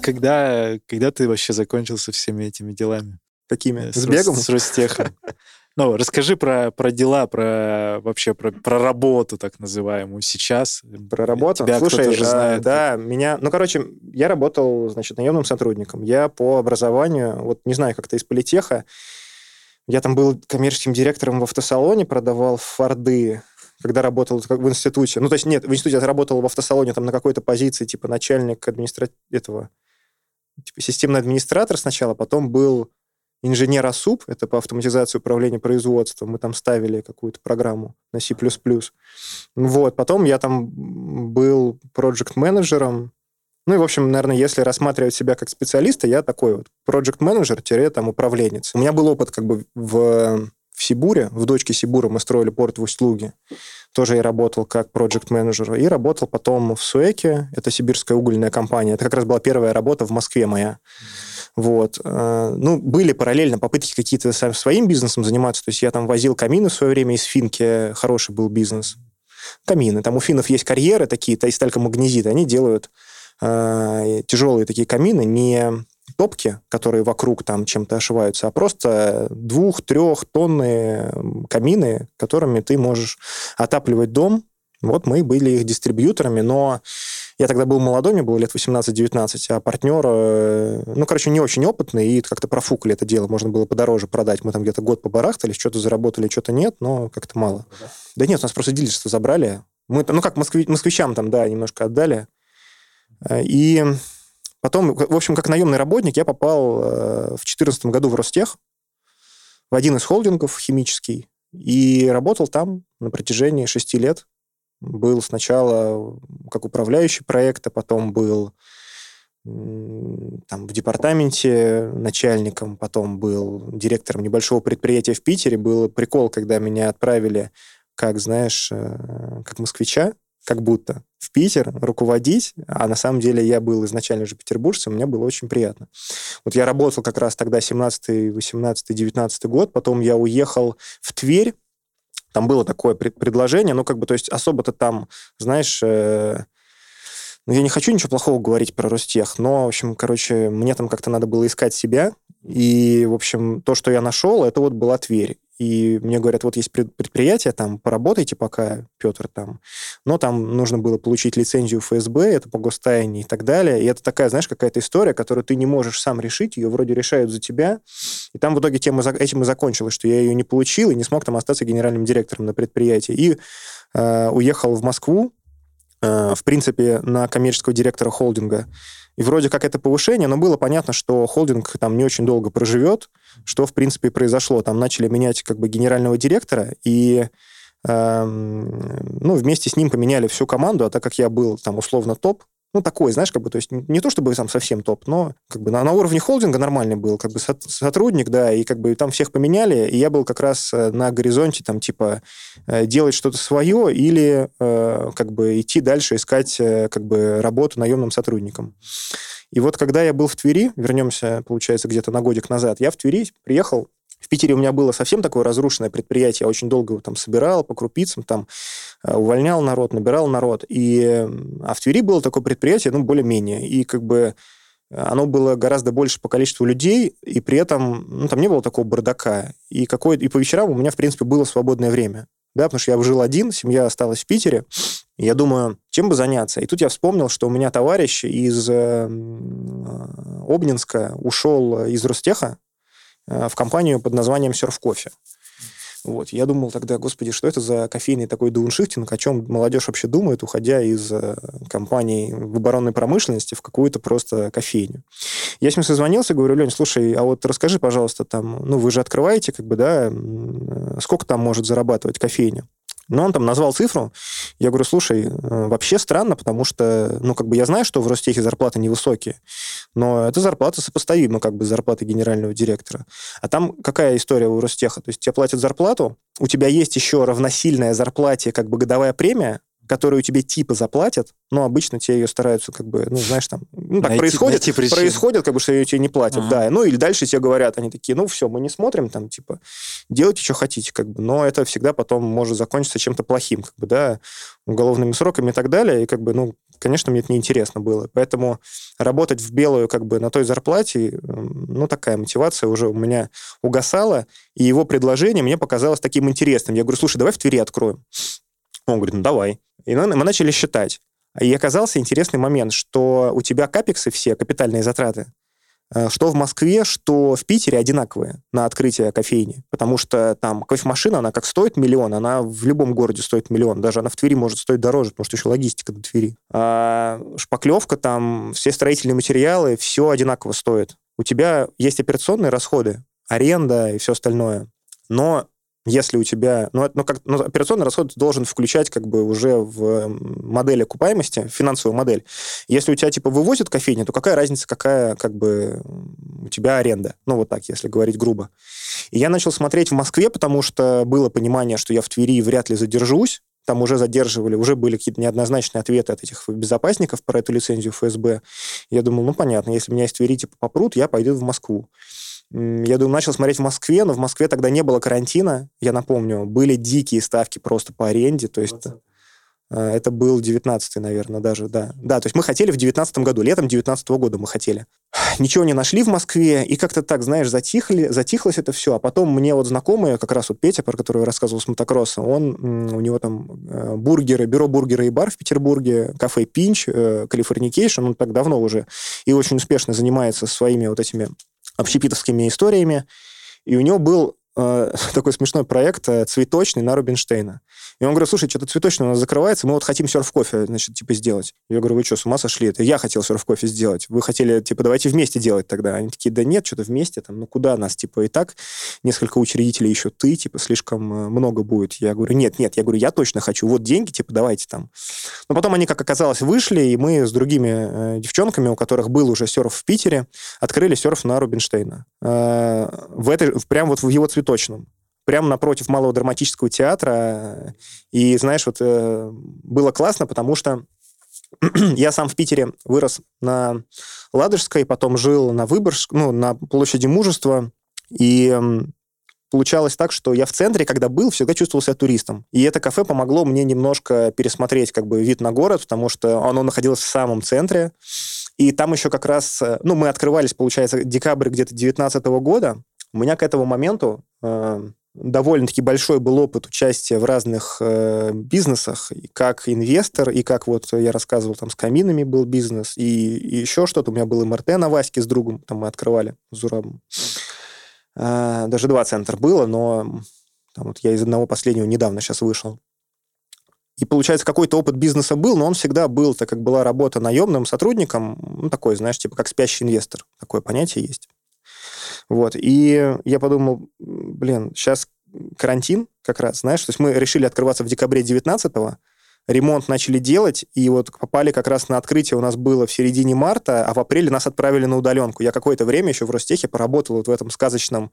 Когда, когда ты вообще закончил со всеми этими делами? Какими? Э, С Рос- бегом? С Ростехом. Ну, расскажи про, про дела, про вообще про, про работу так называемую сейчас. Про работу? Тебя Слушай, же а, знает. да, меня... Ну, короче, я работал, значит, наемным сотрудником. Я по образованию, вот не знаю, как-то из политеха, я там был коммерческим директором в автосалоне, продавал форды, когда работал в институте. Ну, то есть, нет, в институте я работал в автосалоне там на какой-то позиции, типа начальник администра... этого, типа системный администратор сначала, потом был инженер АСУП, это по автоматизации управления производством, мы там ставили какую-то программу на C++. Вот, потом я там был проект-менеджером, ну и, в общем, наверное, если рассматривать себя как специалиста, я такой вот проект-менеджер, там, управленец. У меня был опыт как бы в, в Сибуре, в дочке Сибура мы строили порт в Усть-Луге. Тоже я работал как проект-менеджер. И работал потом в Суэке, это сибирская угольная компания. Это как раз была первая работа в Москве моя. Вот. Э, Ну, были параллельно попытки какие-то своим бизнесом заниматься. То есть я там возил камины в свое время из Финки. Хороший был бизнес. Камины. Там у финнов есть карьеры такие, то есть талькомагнезиты. Они делают э, тяжелые такие камины, не топки, которые вокруг там чем-то ошиваются, а просто двух-трех тонны камины, которыми ты можешь отапливать дом. Вот мы были их дистрибьюторами, но я тогда был молодой, мне было лет 18-19, а партнер, э, ну, короче, не очень опытный, и как-то профукали это дело, можно было подороже продать. Мы там где-то год побарахтали, что-то заработали, что-то нет, но как-то мало. Да, да нет, у нас просто дилерство забрали. Мы, ну, как москви, москвичам там, да, немножко отдали. Э, и потом, в общем, как наемный работник, я попал э, в 2014 году в Ростех, в один из холдингов химический, и работал там на протяжении шести лет был сначала как управляющий проекта, потом был там, в департаменте начальником, потом был директором небольшого предприятия в Питере. Был прикол, когда меня отправили, как, знаешь, э, как москвича, как будто в Питер руководить, а на самом деле я был изначально же петербуржцем, мне было очень приятно. Вот я работал как раз тогда 17 18 19 год, потом я уехал в Тверь, там было такое пред предложение, ну, как бы, то есть особо-то там, знаешь, э, ну, я не хочу ничего плохого говорить про Ростех, но, в общем, короче, мне там как-то надо было искать себя, и, в общем, то, что я нашел, это вот была Тверь и мне говорят, вот есть предприятие, там, поработайте пока, Петр, там, но там нужно было получить лицензию ФСБ, это по гостайне и так далее, и это такая, знаешь, какая-то история, которую ты не можешь сам решить, ее вроде решают за тебя, и там в итоге тема этим и закончилась, что я ее не получил и не смог там остаться генеральным директором на предприятии, и э, уехал в Москву, в принципе, на коммерческого директора холдинга, и вроде как это повышение, но было понятно, что холдинг там не очень долго проживет, что, в принципе, произошло. Там начали менять как бы генерального директора, и эм, ну, вместе с ним поменяли всю команду, а так как я был там условно топ, ну, такой, знаешь, как бы, то есть не то чтобы там совсем топ, но как бы на, на уровне холдинга нормальный был, как бы сотрудник, да, и как бы там всех поменяли, и я был как раз э, на горизонте там типа э, делать что-то свое или э, как бы идти дальше искать э, как бы работу наемным сотрудником. И вот когда я был в Твери, вернемся, получается, где-то на годик назад, я в Твери приехал в Питере у меня было совсем такое разрушенное предприятие. Я очень долго его там собирал по крупицам, там э, увольнял народ, набирал народ. И, а в Твери было такое предприятие, ну, более-менее. И как бы оно было гораздо больше по количеству людей, и при этом ну, там не было такого бардака. И, какое и по вечерам у меня, в принципе, было свободное время. Да, потому что я жил один, семья осталась в Питере. Я думаю, чем бы заняться? И тут я вспомнил, что у меня товарищ из э, Обнинска ушел из Ростеха, Э, в компанию под названием Surf Coffee. Вот. Я думал тогда, господи, что это за кофейный такой дауншифтинг, о чем молодежь вообще думает, уходя из э, компании в оборонной промышленности в какую-то просто кофейню. Я с ним созвонился, говорю, Лень, слушай, а вот расскажи, пожалуйста, там, ну, вы же открываете, как бы, да, э, сколько там может зарабатывать кофейня? Но он там назвал цифру. Я говорю, слушай, вообще странно, потому что, ну, как бы я знаю, что в Ростехе зарплаты невысокие, но эта зарплата сопоставима как бы с зарплатой генерального директора. А там какая история у Ростеха? То есть тебе платят зарплату, у тебя есть еще равносильная зарплате как бы годовая премия, которую тебе типа заплатят, но обычно тебе ее стараются как бы, ну, знаешь, там, ну, так найти, происходит, найти происходит, как бы, что ее тебе не платят, ага. да, ну, или дальше тебе говорят, они такие, ну, все, мы не смотрим, там, типа, делайте, что хотите, как бы, но это всегда потом может закончиться чем-то плохим, как бы, да, уголовными сроками и так далее, и, как бы, ну, конечно, мне это неинтересно было, поэтому работать в белую, как бы, на той зарплате, ну, такая мотивация уже у меня угасала, и его предложение мне показалось таким интересным. Я говорю, слушай, давай в Твери откроем. Он говорит, ну, давай. И мы начали считать. И оказался интересный момент, что у тебя капексы все, капитальные затраты, э, что в Москве, что в Питере одинаковые на открытие кофейни. Потому что там кофемашина, она как стоит миллион, она в любом городе стоит миллион. Даже она в Твери может стоить дороже, потому что еще логистика до Твери. А шпаклевка там, все строительные материалы, все одинаково стоит. У тебя есть операционные расходы, аренда и все остальное. Но если у тебя... Ну, ну, как, ну, операционный расход должен включать как бы уже в модель окупаемости, финансовую модель. Если у тебя, типа, вывозят кофейню, то какая разница, какая как бы у тебя аренда? Ну, вот так, если говорить грубо. И я начал смотреть в Москве, потому что было понимание, что я в Твери вряд ли задержусь, там уже задерживали, уже были какие-то неоднозначные ответы от этих безопасников про эту лицензию ФСБ. Я думал, ну, понятно, если меня из Твери, типа, попрут, я пойду в Москву. Я думаю, начал смотреть в Москве, но в Москве тогда не было карантина, я напомню. Были дикие ставки просто по аренде, то есть... 20. Э, это был 19-й, наверное, даже, да. Да, то есть мы хотели в 19 году, летом 19 -го года мы хотели. Ничего не нашли в Москве, и как-то так, знаешь, затихли, затихлось это все. А потом мне вот знакомые, как раз вот Петя, про которого я рассказывал с мотокросса, он, у него там э, бургеры, бюро бургера и бар в Петербурге, кафе Пинч, Калифорникейшн, он так давно уже и очень успешно занимается своими вот этими общепитовскими историями. И у него был э, такой смешной проект э, цветочный на Рубинштейна. И он говорит, слушай, что-то цветочное у нас закрывается, мы вот хотим серф-кофе, значит, типа, сделать. Я говорю, вы что, с ума сошли? Это я хотел серф-кофе сделать. Вы хотели, типа, давайте вместе делать тогда. Они такие, да нет, что-то вместе, там, ну куда нас, типа, и так несколько учредителей еще ты, типа, слишком э, много будет. Я говорю, нет, нет, я говорю, я точно хочу, вот деньги, типа, давайте там. Но потом они, как оказалось, вышли, и мы с другими э, девчонками, у которых был уже серф в Питере, открыли серф на Рубинштейна. Э, в этой, прям вот в его цветочном прямо напротив Малого драматического театра. И, знаешь, вот э, было классно, потому что я сам в Питере вырос на Ладожской, потом жил на Выборгск, ну, на площади Мужества, и получалось так, что я в центре, когда был, всегда чувствовал себя туристом. И это кафе помогло мне немножко пересмотреть как бы вид на город, потому что оно находилось в самом центре. И там еще как раз, э, ну, мы открывались, получается, декабрь где-то 19 года. У меня к этому моменту э, довольно-таки большой был опыт участия в разных э, бизнесах, и как инвестор, и как вот я рассказывал, там с каминами был бизнес, и, и еще что-то. У меня был МРТ на Ваське с другом, там мы открывали с Зурабом. Э, даже два центра было, но там вот я из одного последнего недавно сейчас вышел. И, получается, какой-то опыт бизнеса был, но он всегда был, так как была работа наемным сотрудником, ну, такой, знаешь, типа как спящий инвестор. Такое понятие есть. Вот. И я подумал, блин, сейчас карантин как раз, знаешь, то есть мы решили открываться в декабре 19-го, ремонт начали делать, и вот попали как раз на открытие у нас было в середине марта, а в апреле нас отправили на удаленку. Я какое-то время еще в Ростехе поработал вот в этом сказочном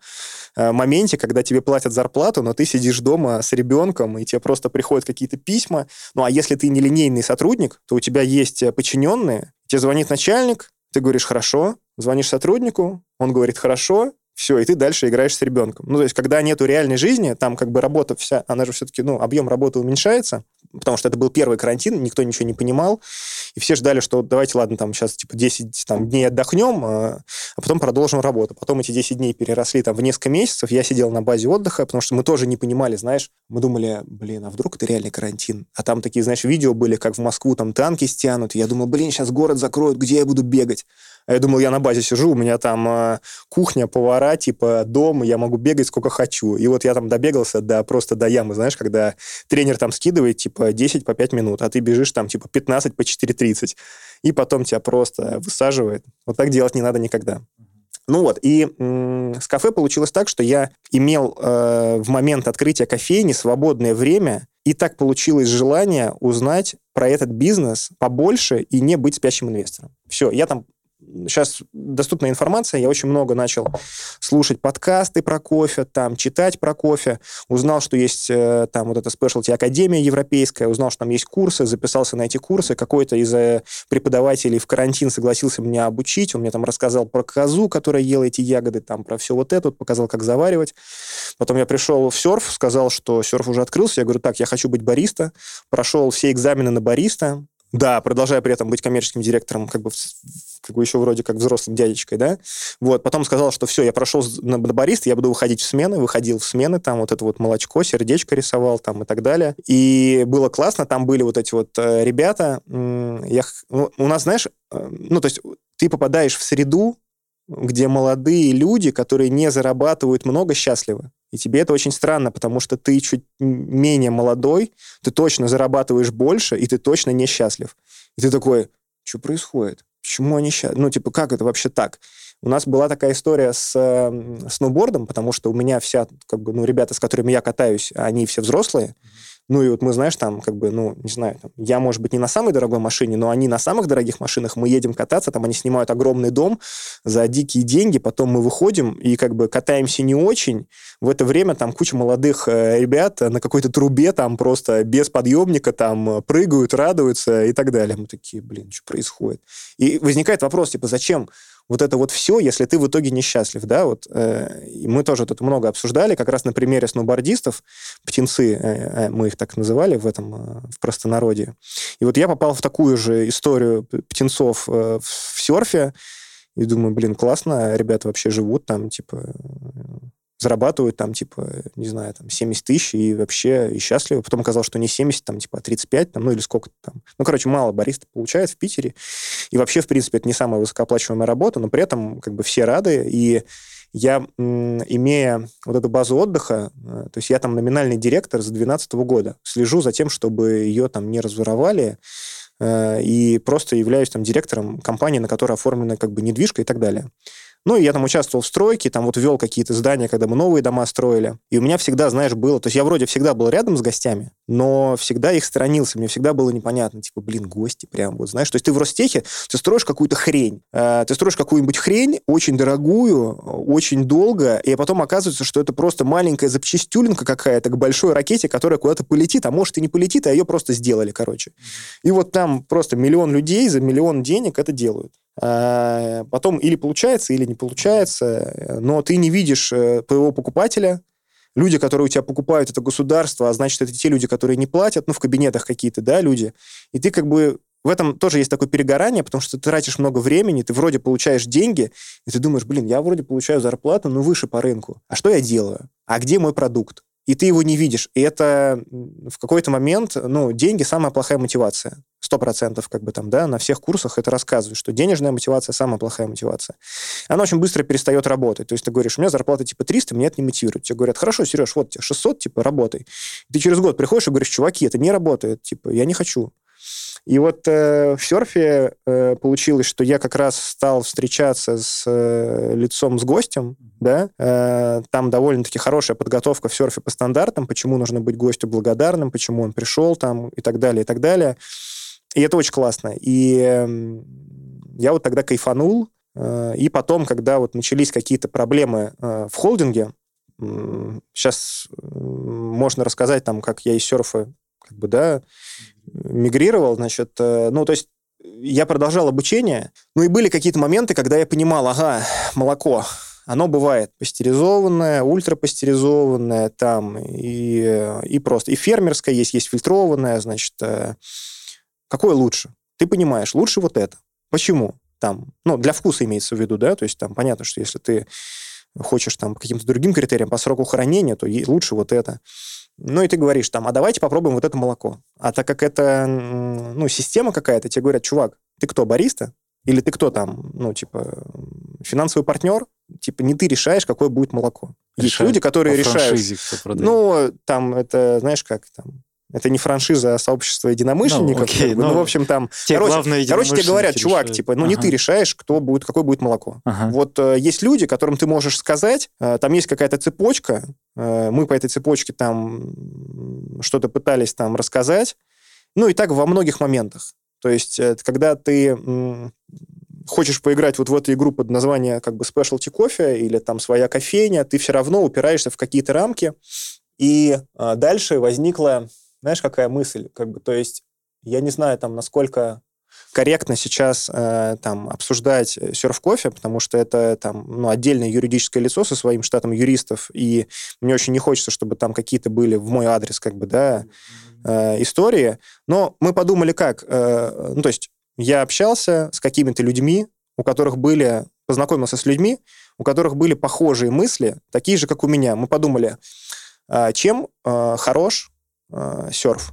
э, моменте, когда тебе платят зарплату, но ты сидишь дома с ребенком, и тебе просто приходят какие-то письма. Ну, а если ты нелинейный сотрудник, то у тебя есть э, подчиненные, тебе звонит начальник, ты говоришь «хорошо», звонишь сотруднику, он говорит «хорошо», все, и ты дальше играешь с ребенком. Ну, то есть, когда нету реальной жизни, там как бы работа вся, она же все-таки, ну, объем работы уменьшается, потому что это был первый карантин, никто ничего не понимал, и все ждали, что давайте, ладно, там сейчас типа 10 там, дней отдохнем, а, а потом продолжим работу. Потом эти 10 дней переросли там в несколько месяцев, я сидел на базе отдыха, потому что мы тоже не понимали, знаешь, мы думали, блин, а вдруг это реальный карантин? А там такие, знаешь, видео были, как в Москву там танки стянут, и я думал, блин, сейчас город закроют, где я буду бегать? А я думал, я на базе сижу, у меня там э, кухня, повара, типа дом, я могу бегать сколько хочу. И вот я там добегался до просто до ямы, знаешь, когда тренер там скидывает типа 10 по 5 минут, а ты бежишь там типа 15 по 4.30. И потом тебя просто высаживает. Вот так делать не надо никогда. Ну вот, и м- с кафе получилось так, что я имел э, в момент открытия кофейни свободное время, и так получилось желание узнать про этот бизнес побольше и не быть спящим инвестором. Все, я там сейчас доступна информация, я очень много начал слушать подкасты про кофе, там, читать про кофе, узнал, что есть э, там вот эта спешлти Академия Европейская, узнал, что там есть курсы, записался на эти курсы, какой-то из э, преподавателей в карантин согласился меня обучить, он мне там рассказал про козу, которая ела эти ягоды, там, про все вот это, показал, как заваривать. Потом я пришел в серф, сказал, что серф уже открылся, я говорю, так, я хочу быть бариста, прошел все экзамены на бариста, да, продолжая при этом быть коммерческим директором, как бы, как бы еще вроде как взрослым дядечкой, да. Вот, потом сказал, что все, я прошел на бариста, я буду выходить в смены, выходил в смены, там вот это вот молочко, сердечко рисовал там и так далее. И было классно, там были вот эти вот э, ребята. Я, ну, у нас, знаешь, э, ну, то есть ты попадаешь в среду, где молодые люди, которые не зарабатывают много, счастливы. И тебе это очень странно, потому что ты чуть менее молодой, ты точно зарабатываешь больше, и ты точно несчастлив. И ты такой, что происходит? Почему они сейчас... Ну, типа, как это вообще так? У нас была такая история с э, сноубордом, потому что у меня вся, как бы, ну, ребята, с которыми я катаюсь, они все взрослые. Mm-hmm. Ну и вот мы, знаешь, там, как бы, ну, не знаю, там, я, может быть, не на самой дорогой машине, но они на самых дорогих машинах, мы едем кататься, там они снимают огромный дом за дикие деньги, потом мы выходим и как бы катаемся не очень. В это время там куча молодых э, ребят на какой-то трубе там просто без подъемника там прыгают, радуются и так далее. Мы такие, блин, что происходит? И возникает вопрос, типа, зачем вот это вот все, если ты в итоге несчастлив, да, вот, э, мы тоже тут много обсуждали, как раз на примере сноубордистов, птенцы, э, э, мы их так называли в этом, э, в простонародье, и вот я попал в такую же историю птенцов э, в, в серфе, и думаю, блин, классно, ребята вообще живут там, типа, зарабатывают там, типа, не знаю, там, 70 тысяч и вообще и счастливы. Потом оказалось, что не 70, там, типа, а 35, там, ну, или сколько-то там. Ну, короче, мало бариста получает в Питере. И вообще, в принципе, это не самая высокооплачиваемая работа, но при этом, как бы, все рады. И я, имея вот эту базу отдыха, э, то есть я там номинальный директор с 2012 года, слежу за тем, чтобы ее там не разворовали, э, и просто являюсь там директором компании, на которой оформлена как бы недвижка и так далее. Ну, и я там участвовал в стройке, там вот вел какие-то здания, когда мы новые дома строили. И у меня всегда, знаешь, было... То есть я вроде всегда был рядом с гостями, но всегда их сторонился. Мне всегда было непонятно. Типа, блин, гости прям вот, знаешь. То есть ты в Ростехе, ты строишь какую-то хрень. Э, ты строишь какую-нибудь хрень, очень дорогую, очень долго, и потом оказывается, что это просто маленькая запчастюлинка какая-то к большой ракете, которая куда-то полетит, а может и не полетит, а ее просто сделали, короче. И вот там просто миллион людей за миллион денег это делают. А, потом или получается, или не получается, но ты не видишь э, твоего покупателя, люди, которые у тебя покупают, это государство, а значит, это те люди, которые не платят, ну, в кабинетах какие-то, да, люди, и ты как бы в этом тоже есть такое перегорание, потому что ты тратишь много времени, ты вроде получаешь деньги, и ты думаешь, блин, я вроде получаю зарплату, но выше по рынку. А что я делаю? А где мой продукт? И ты его не видишь. И это в какой-то момент, ну, деньги самая плохая мотивация. Сто процентов, как бы там, да, на всех курсах это рассказывают, что денежная мотивация самая плохая мотивация. Она очень быстро перестает работать. То есть ты говоришь, у меня зарплата типа 300, мне это не мотивирует. Тебе говорят, хорошо, Сереж, вот тебе 600, типа, работай. Ты через год приходишь и говоришь, чуваки, это не работает, типа, я не хочу. И вот э, в серфе э, получилось, что я как раз стал встречаться с э, лицом, с гостем, да, э, там довольно-таки хорошая подготовка в серфе по стандартам, почему нужно быть гостю благодарным, почему он пришел там и так далее, и так далее. И это очень классно. И э, я вот тогда кайфанул, э, и потом, когда вот начались какие-то проблемы э, в холдинге, сейчас можно рассказать там, как я из серфа как бы, да, мигрировал, значит, э, ну, то есть я продолжал обучение, ну и были какие-то моменты, когда я понимал, ага, молоко, оно бывает пастеризованное, ультрапастеризованное там, и, и просто, и фермерское есть, есть фильтрованное, значит, э, какое лучше? Ты понимаешь, лучше вот это. Почему? Там, ну, для вкуса имеется в виду, да, то есть там понятно, что если ты хочешь там по каким-то другим критериям, по сроку хранения, то лучше вот это. Ну, и ты говоришь там, а давайте попробуем вот это молоко. А так как это, ну, система какая-то, тебе говорят, чувак, ты кто, бариста? Или ты кто там, ну, типа, финансовый партнер? Типа, не ты решаешь, какое будет молоко. Решают Есть люди, которые решают. Ну, там, это, знаешь, как там, это не франшиза, а сообщество единомышленников. Ну, окей, как бы. ну, ну, в общем, там... Те короче, короче, тебе говорят, чувак, решают. типа, ну, ага. не ты решаешь, кто будет, какое будет молоко. Ага. Вот э, есть люди, которым ты можешь сказать, э, там есть какая-то цепочка, э, мы по этой цепочке там что-то пытались там рассказать, ну, и так во многих моментах. То есть, э, когда ты м, хочешь поиграть вот в эту игру под названием как бы specialty кофе или там своя кофейня, ты все равно упираешься в какие-то рамки, и э, дальше возникла знаешь, какая мысль? Как бы, то есть я не знаю, там, насколько корректно сейчас э, там обсуждать серф-кофе, потому что это там ну, отдельное юридическое лицо со своим штатом юристов, и мне очень не хочется, чтобы там какие-то были в мой адрес как бы, да, э, истории. Но мы подумали как? Э, ну, то есть я общался с какими-то людьми, у которых были, познакомился с людьми, у которых были похожие мысли, такие же, как у меня. Мы подумали, э, чем э, хорош э, серф,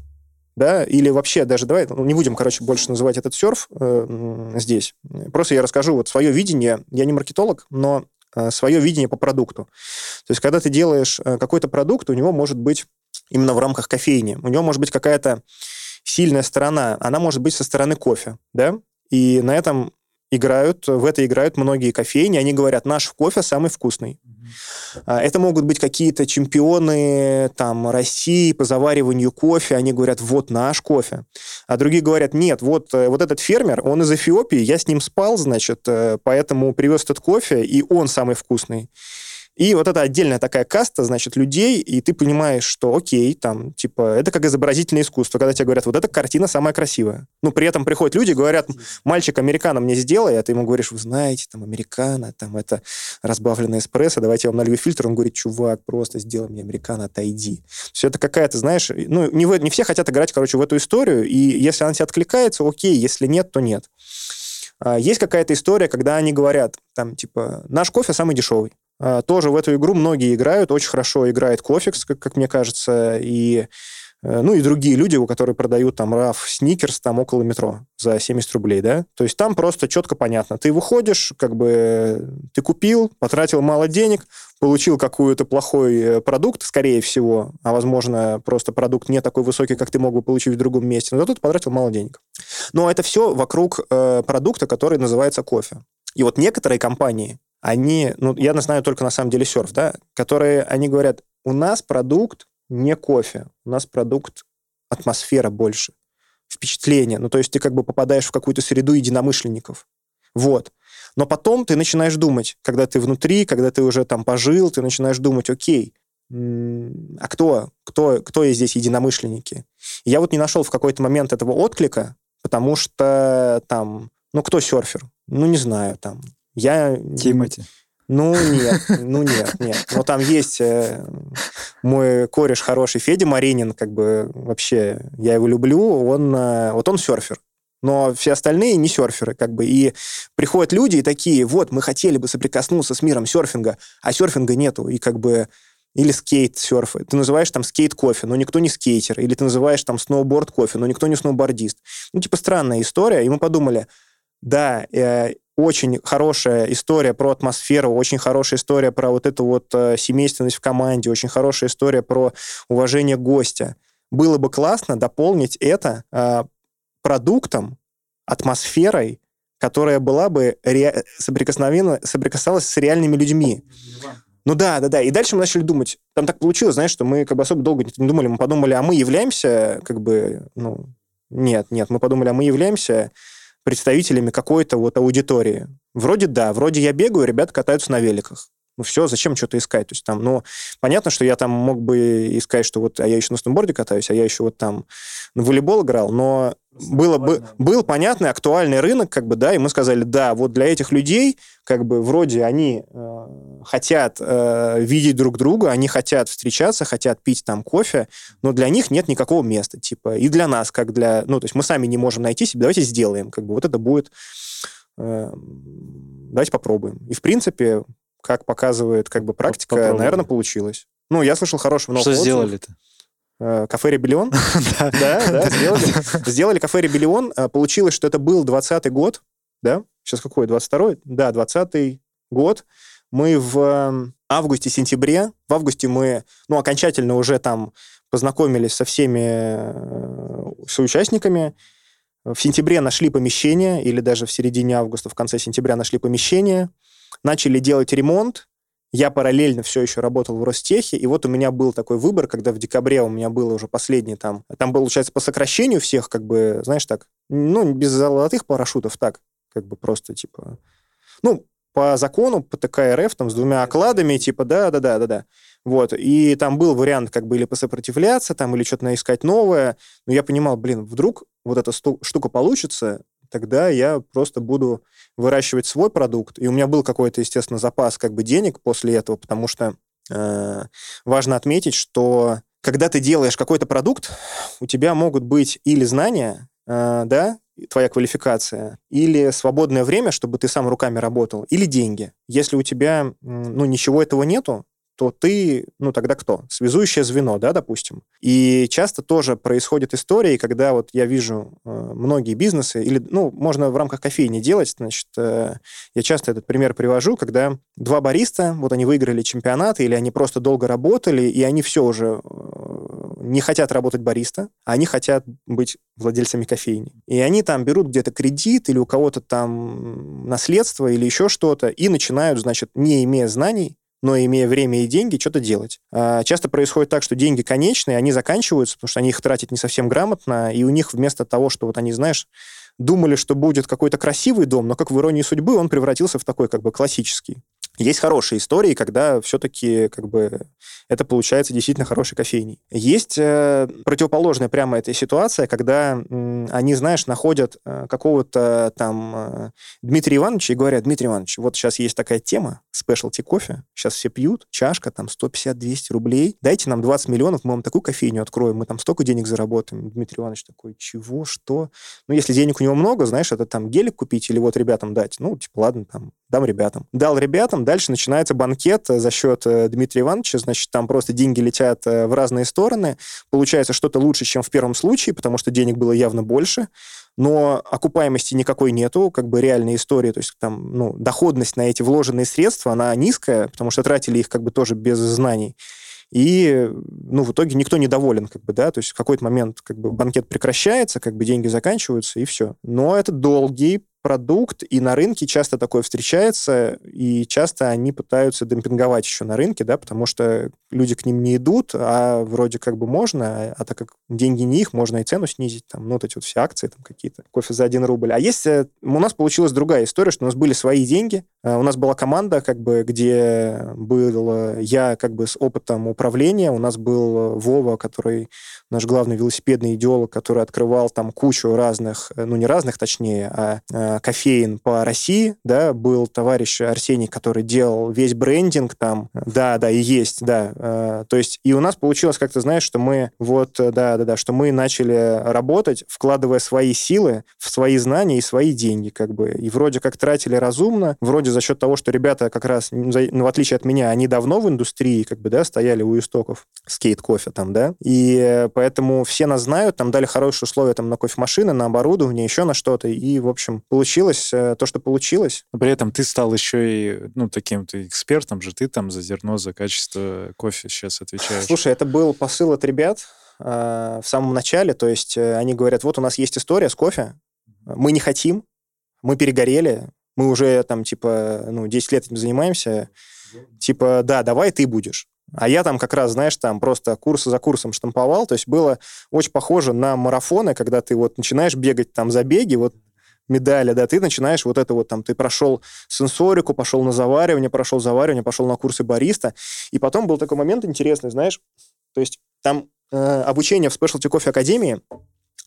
да, или вообще даже, давай, ну, не будем, короче, больше называть этот серф э, здесь. Просто я расскажу вот свое видение. Я не маркетолог, но э, свое видение по продукту. То есть, когда ты делаешь э, какой-то продукт, у него может быть именно в рамках кофейни, у него может быть какая-то сильная сторона, она может быть со стороны кофе, да, и на этом играют, в это играют многие кофейни, они говорят, наш кофе самый вкусный. А, это могут быть какие-то чемпионы там, России по завариванию кофе. Они говорят, вот наш кофе. А другие говорят, нет, вот, э, вот этот фермер, он из Эфиопии, я с ним спал, значит, э, поэтому привез этот кофе, и он самый вкусный. И вот это отдельная такая каста, значит, людей, и ты понимаешь, что окей, там, типа, это как изобразительное искусство, когда тебе говорят, вот эта картина самая красивая. Ну, при этом приходят люди говорят, мальчик, американо мне сделай, а ты ему говоришь, вы знаете, там, американо, там, это разбавленный эспрессо, давайте я вам налью фильтр. Он говорит, чувак, просто сделай мне американо, отойди. Все это какая-то, знаешь, ну, не, в, не все хотят играть, короче, в эту историю, и если она тебе откликается, окей, если нет, то нет. А, есть какая-то история, когда они говорят, там, типа, наш кофе самый дешевый. А, тоже в эту игру многие играют, очень хорошо играет Кофикс, как, как мне кажется, и э, ну и другие люди, у которых продают там раф сникерс там около метро за 70 рублей, да? То есть там просто четко понятно. Ты выходишь, как бы ты купил, потратил мало денег, получил какой-то плохой э, продукт, скорее всего, а возможно просто продукт не такой высокий, как ты мог бы получить в другом месте, но зато ты потратил мало денег. Но это все вокруг э, продукта, который называется кофе. И вот некоторые компании, они, ну, я знаю только на самом деле серф, да, которые, они говорят, у нас продукт не кофе, у нас продукт атмосфера больше, впечатление. Ну, то есть ты как бы попадаешь в какую-то среду единомышленников. Вот. Но потом ты начинаешь думать, когда ты внутри, когда ты уже там пожил, ты начинаешь думать, окей, а кто, кто, кто есть здесь единомышленники? Я вот не нашел в какой-то момент этого отклика, потому что там, ну, кто серфер? Ну, не знаю, там, я... Тимати. Ну, нет, ну, нет, нет. Но там есть э, мой кореш хороший, Федя Маринин, как бы вообще, я его люблю, он, э, вот он серфер. Но все остальные не серферы, как бы. И приходят люди и такие, вот, мы хотели бы соприкоснуться с миром серфинга, а серфинга нету. И как бы или скейт-серфы. Ты называешь там скейт-кофе, но никто не скейтер. Или ты называешь там сноуборд-кофе, но никто не сноубордист. Ну, типа, странная история. И мы подумали, да, э, очень хорошая история про атмосферу, очень хорошая история про вот эту вот э, семейственность в команде, очень хорошая история про уважение гостя. Было бы классно дополнить это э, продуктом, атмосферой, которая была бы ре... соприкосновенно соприкасалась с реальными людьми. Ну да, да, да. И дальше мы начали думать. Там так получилось, знаешь, что мы как бы особо долго не думали. Мы подумали, а мы являемся как бы, ну, нет, нет. Мы подумали, а мы являемся представителями какой-то вот аудитории. Вроде да, вроде я бегаю, ребята катаются на великах. Ну все, зачем что-то искать? То есть там, ну, понятно, что я там мог бы искать, что вот, а я еще на сноуборде катаюсь, а я еще вот там на волейбол играл, но было, бы, был понятный актуальный рынок, как бы, да, и мы сказали, да, вот для этих людей, как бы, вроде они э, хотят э, видеть друг друга, они хотят встречаться, хотят пить там кофе, но для них нет никакого места, типа, и для нас, как для, ну, то есть мы сами не можем найти себе, давайте сделаем, как бы, вот это будет, э, давайте попробуем. И, в принципе, как показывает, как бы, практика, Попробуем. наверное, получилось. Ну, я слышал хорошего нового Что сделали-то? Э, кафе «Ребелион». Да, да, сделали. Кафе «Ребелион». Э, получилось, что это был 20 год, да? Сейчас какой, 22-й? Да, 20 год. Мы в эм, августе-сентябре, в августе мы, ну, окончательно уже там познакомились со всеми э, соучастниками. В сентябре нашли помещение, или даже в середине августа, в конце сентября нашли помещение, начали делать ремонт, я параллельно все еще работал в Ростехе, и вот у меня был такой выбор, когда в декабре у меня было уже последний там, там получается, по сокращению всех, как бы, знаешь, так, ну, без золотых парашютов, так, как бы просто, типа, ну, по закону, по ТК РФ, там, с двумя окладами, типа, да-да-да-да-да. Вот, и там был вариант как бы или посопротивляться, там, или что-то искать новое, но я понимал, блин, вдруг вот эта штука получится, тогда я просто буду выращивать свой продукт. И у меня был какой-то, естественно, запас как бы денег после этого, потому что э, важно отметить, что когда ты делаешь какой-то продукт, у тебя могут быть или знания, э, да, твоя квалификация, или свободное время, чтобы ты сам руками работал, или деньги. Если у тебя, ну, ничего этого нету, то ты, ну, тогда кто? Связующее звено, да, допустим. И часто тоже происходят истории, когда вот я вижу э, многие бизнесы, или, ну, можно в рамках кофейни делать, значит, э, я часто этот пример привожу, когда два бариста, вот они выиграли чемпионат, или они просто долго работали, и они все уже э, не хотят работать бариста, а они хотят быть владельцами кофейни. И они там берут где-то кредит, или у кого-то там наследство, или еще что-то, и начинают, значит, не имея знаний, но имея время и деньги, что-то делать. А, часто происходит так, что деньги конечные, они заканчиваются, потому что они их тратят не совсем грамотно, и у них вместо того, что вот они, знаешь, думали, что будет какой-то красивый дом, но как в иронии судьбы он превратился в такой как бы классический. Есть хорошие истории, когда все-таки как бы это получается действительно хорошей кофейней. Есть э, противоположная прямо этой ситуация, когда э, они, знаешь, находят э, какого-то там э, Дмитрия Ивановича и говорят, Дмитрий Иванович, вот сейчас есть такая тема, спешлти кофе, сейчас все пьют, чашка там 150-200 рублей, дайте нам 20 миллионов, мы вам такую кофейню откроем, мы там столько денег заработаем. Дмитрий Иванович такой, чего, что? Ну, если денег у него много, знаешь, это там гелик купить или вот ребятам дать, ну, типа, ладно, там, дам ребятам. Дал ребятам, дальше начинается банкет за счет э, Дмитрия Ивановича, значит, там просто деньги летят э, в разные стороны, получается что-то лучше, чем в первом случае, потому что денег было явно больше, но окупаемости никакой нету, как бы реальной истории, то есть там, ну, доходность на эти вложенные средства, она низкая, потому что тратили их как бы тоже без знаний. И, ну, в итоге никто недоволен, как бы, да, то есть в какой-то момент как бы банкет прекращается, как бы деньги заканчиваются, и все. Но это долгий продукт, и на рынке часто такое встречается, и часто они пытаются демпинговать еще на рынке, да, потому что люди к ним не идут, а вроде как бы можно, а, а так как деньги не их, можно и цену снизить, там, ну, вот эти вот все акции там какие-то, кофе за один рубль. А есть, э, у нас получилась другая история, что у нас были свои деньги, у нас была команда, как бы, где был я, как бы, с опытом управления, у нас был Вова, который наш главный велосипедный идеолог, который открывал там кучу разных, э, ну, не разных, точнее, а кофеин по России, да, был товарищ Арсений, который делал весь брендинг там, да, да, и есть, да, э, то есть и у нас получилось, как ты знаешь, что мы вот, э, да, да, да, что мы начали работать, вкладывая свои силы в свои знания и свои деньги, как бы, и вроде как тратили разумно, вроде за счет того, что ребята как раз, ну, в отличие от меня, они давно в индустрии, как бы, да, стояли у истоков скейт-кофе там, да, и поэтому все нас знают, там дали хорошие условия там на кофемашины, на оборудование, еще на что-то, и, в общем, получилось э, то, что получилось. Но при этом ты стал еще и, ну, таким-то экспертом же, ты там за зерно, за качество кофе сейчас отвечаешь. Слушай, это был посыл от ребят э, в самом начале, то есть э, они говорят, вот у нас есть история с кофе, мы не хотим, мы перегорели, мы уже там, типа, ну, 10 лет этим занимаемся, типа, да, давай ты будешь. А я там как раз, знаешь, там просто курсы за курсом штамповал, то есть было очень похоже на марафоны, когда ты вот начинаешь бегать там забеги, вот медали, да, ты начинаешь вот это вот там, ты прошел сенсорику, пошел на заваривание, прошел заваривание, пошел на курсы бариста, и потом был такой момент интересный, знаешь, то есть там э, обучение в Specialty Coffee Академии,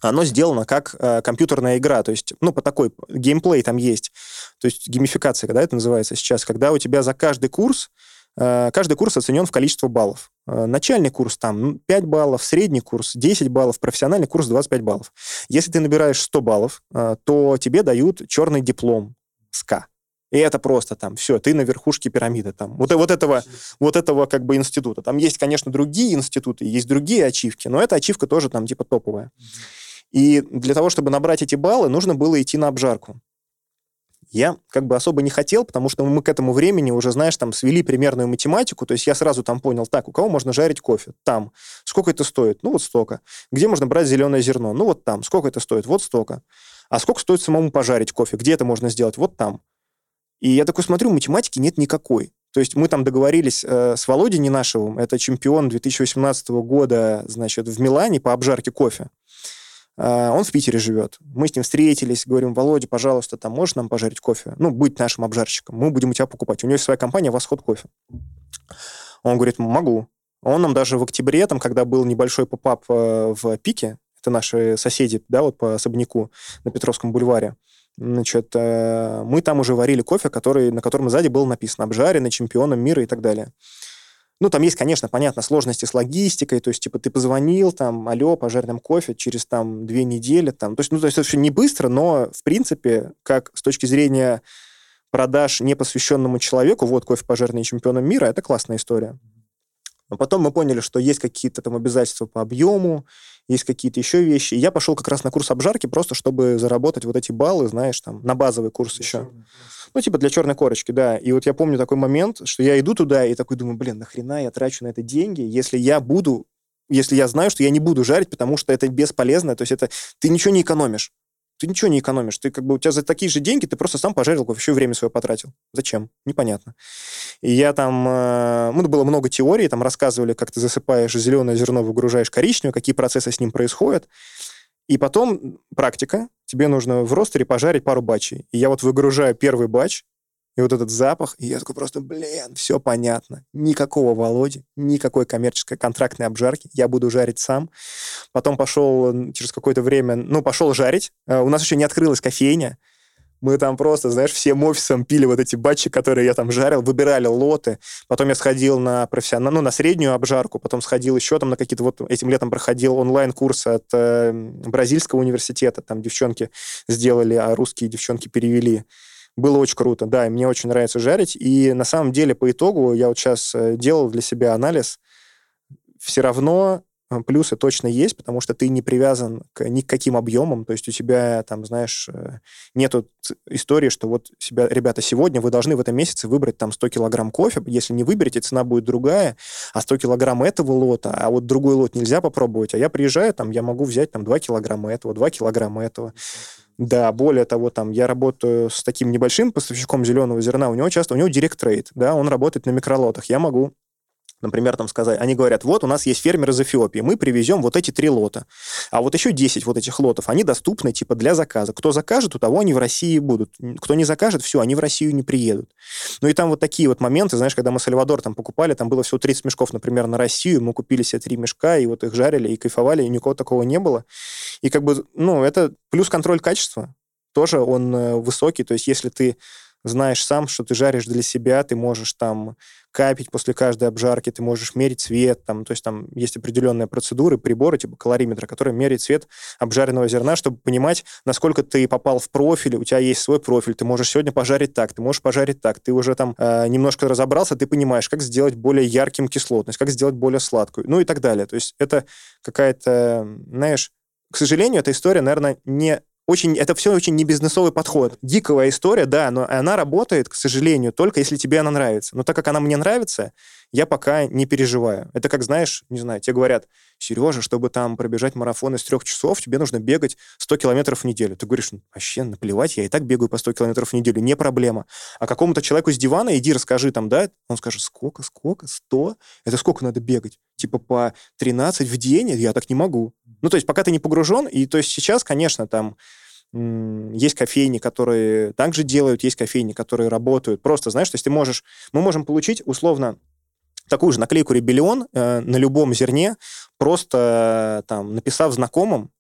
оно сделано как э, компьютерная игра, то есть, ну, по такой, геймплей там есть, то есть геймификация, когда это называется сейчас, когда у тебя за каждый курс Э, каждый курс оценен в количество баллов. Э, начальный курс там 5 баллов, средний курс 10 баллов, профессиональный курс 25 баллов. Если ты набираешь 100 баллов, э, то тебе дают черный диплом СКА. И это просто там все, ты на верхушке пирамиды там. Вот, вот, этого, вот этого как бы института. Там есть, конечно, другие институты, есть другие ачивки, но эта ачивка тоже там типа топовая. И для того, чтобы набрать эти баллы, нужно было идти на обжарку я как бы особо не хотел, потому что мы к этому времени уже, знаешь, там свели примерную математику, то есть я сразу там понял, так, у кого можно жарить кофе? Там. Сколько это стоит? Ну, вот столько. Где можно брать зеленое зерно? Ну, вот там. Сколько это стоит? Вот столько. А сколько стоит самому пожарить кофе? Где это можно сделать? Вот там. И я такой смотрю, математики нет никакой. То есть мы там договорились э, с Володей Ненашевым, это чемпион 2018 года, значит, в Милане по обжарке кофе. А, он в Питере живет. Мы с ним встретились, говорим, Володя, пожалуйста, там можешь нам пожарить кофе? Ну, быть нашим обжарщиком. Мы будем у тебя покупать. У него есть своя компания «Восход кофе». Он говорит, могу. Он нам даже в октябре, там, когда был небольшой поп-ап э, в Пике, это наши соседи, да, вот по особняку на Петровском бульваре, значит, э, мы там уже варили кофе, который, на котором сзади было написано «Обжаренный чемпионом мира» и так далее. Ну, там есть, конечно, понятно, сложности с логистикой, то есть, типа, ты позвонил, там, алло, пожарь нам кофе через, там, две недели, там, то есть, ну, то есть, это все не быстро, но, в принципе, как с точки зрения продаж непосвященному человеку, вот, кофе пожарный чемпионом мира, это классная история. Но потом мы поняли, что есть какие-то там обязательства по объему, есть какие-то еще вещи. И я пошел как раз на курс обжарки, просто чтобы заработать вот эти баллы, знаешь, там, на базовый курс еще. Ну, типа для черной корочки, да. И вот я помню такой момент, что я иду туда и такой думаю, блин, нахрена я трачу на это деньги, если я буду, если я знаю, что я не буду жарить, потому что это бесполезно, то есть это ты ничего не экономишь. Ты ничего не экономишь. Ты как бы у тебя за такие же деньги ты просто сам пожарил еще время свое потратил. Зачем? Непонятно. И я там... Э, ну, было много теорий, там рассказывали, как ты засыпаешь зеленое зерно, выгружаешь коричневое, какие процессы с ним происходят. И потом практика. Тебе нужно в ростере пожарить пару бачей. И я вот выгружаю первый бач, и вот этот запах, и я такой просто, блин, все понятно. Никакого Володи, никакой коммерческой контрактной обжарки. Я буду жарить сам. Потом пошел через какое-то время, ну, пошел жарить. Э, у нас еще не открылась кофейня. Мы там просто, знаешь, всем офисом пили вот эти батчи, которые я там жарил, выбирали лоты. Потом я сходил на профессионал, ну, на среднюю обжарку, потом сходил еще там на какие-то вот... Этим летом проходил онлайн-курсы от э, бразильского университета. Там девчонки сделали, а русские девчонки перевели. Было очень круто, да, и мне очень нравится жарить. И на самом деле по итогу я вот сейчас э, делал для себя анализ. Все равно э, плюсы точно есть, потому что ты не привязан к ни к каким объемам, то есть у тебя там, знаешь, э, нету истории, что вот себя, ребята, сегодня вы должны в этом месяце выбрать там 100 килограмм кофе, если не выберете, цена будет другая, а 100 килограмм этого лота, а вот другой лот нельзя попробовать, а я приезжаю, там, я могу взять там 2 килограмма этого, 2 килограмма этого. Да, более того, там, я работаю с таким небольшим поставщиком зеленого зерна, у него часто, у него директ трейд, да, он работает на микролотах. Я могу например, там сказать, они говорят, вот у нас есть фермер из Эфиопии, мы привезем вот эти три лота, а вот еще 10 вот этих лотов, они доступны типа для заказа. Кто закажет, у того они в России будут. Кто не закажет, все, они в Россию не приедут. Ну и там вот такие вот моменты, знаешь, когда мы Сальвадор там покупали, там было всего 30 мешков, например, на Россию, мы купили себе три мешка, и вот их жарили, и кайфовали, и никого такого не было. И как бы, ну, это плюс контроль качества, тоже он э, высокий. То есть если ты знаешь сам, что ты жаришь для себя, ты можешь там капить после каждой обжарки, ты можешь мерить цвет, там, то есть там есть определенные процедуры, приборы типа калориметра, которые меряют цвет обжаренного зерна, чтобы понимать, насколько ты попал в профиль, у тебя есть свой профиль, ты можешь сегодня пожарить так, ты можешь пожарить так, ты уже там э, немножко разобрался, ты понимаешь, как сделать более ярким кислотность, как сделать более сладкую, ну и так далее. То есть это какая-то, знаешь, к сожалению, эта история, наверное, не очень, это все очень не бизнесовый подход. Диковая история, да, но она работает, к сожалению, только если тебе она нравится. Но так как она мне нравится, я пока не переживаю. Это как, знаешь, не знаю, тебе говорят, Сережа, чтобы там пробежать марафон из трех часов, тебе нужно бегать 100 километров в неделю. Ты говоришь, «Ну, вообще наплевать, я и так бегаю по 100 километров в неделю, не проблема. А какому-то человеку с дивана иди расскажи там, да, он скажет, сколько, сколько, 100? Это сколько надо бегать? Типа по 13 в день? Я так не могу. Ну, то есть пока ты не погружен, и то есть сейчас, конечно, там есть кофейни, которые также делают, есть кофейни, которые работают. Просто, знаешь, то есть ты можешь... Мы можем получить, условно, такую же наклейку «Ребелион» э, на любом зерне, просто э, там, написав знакомым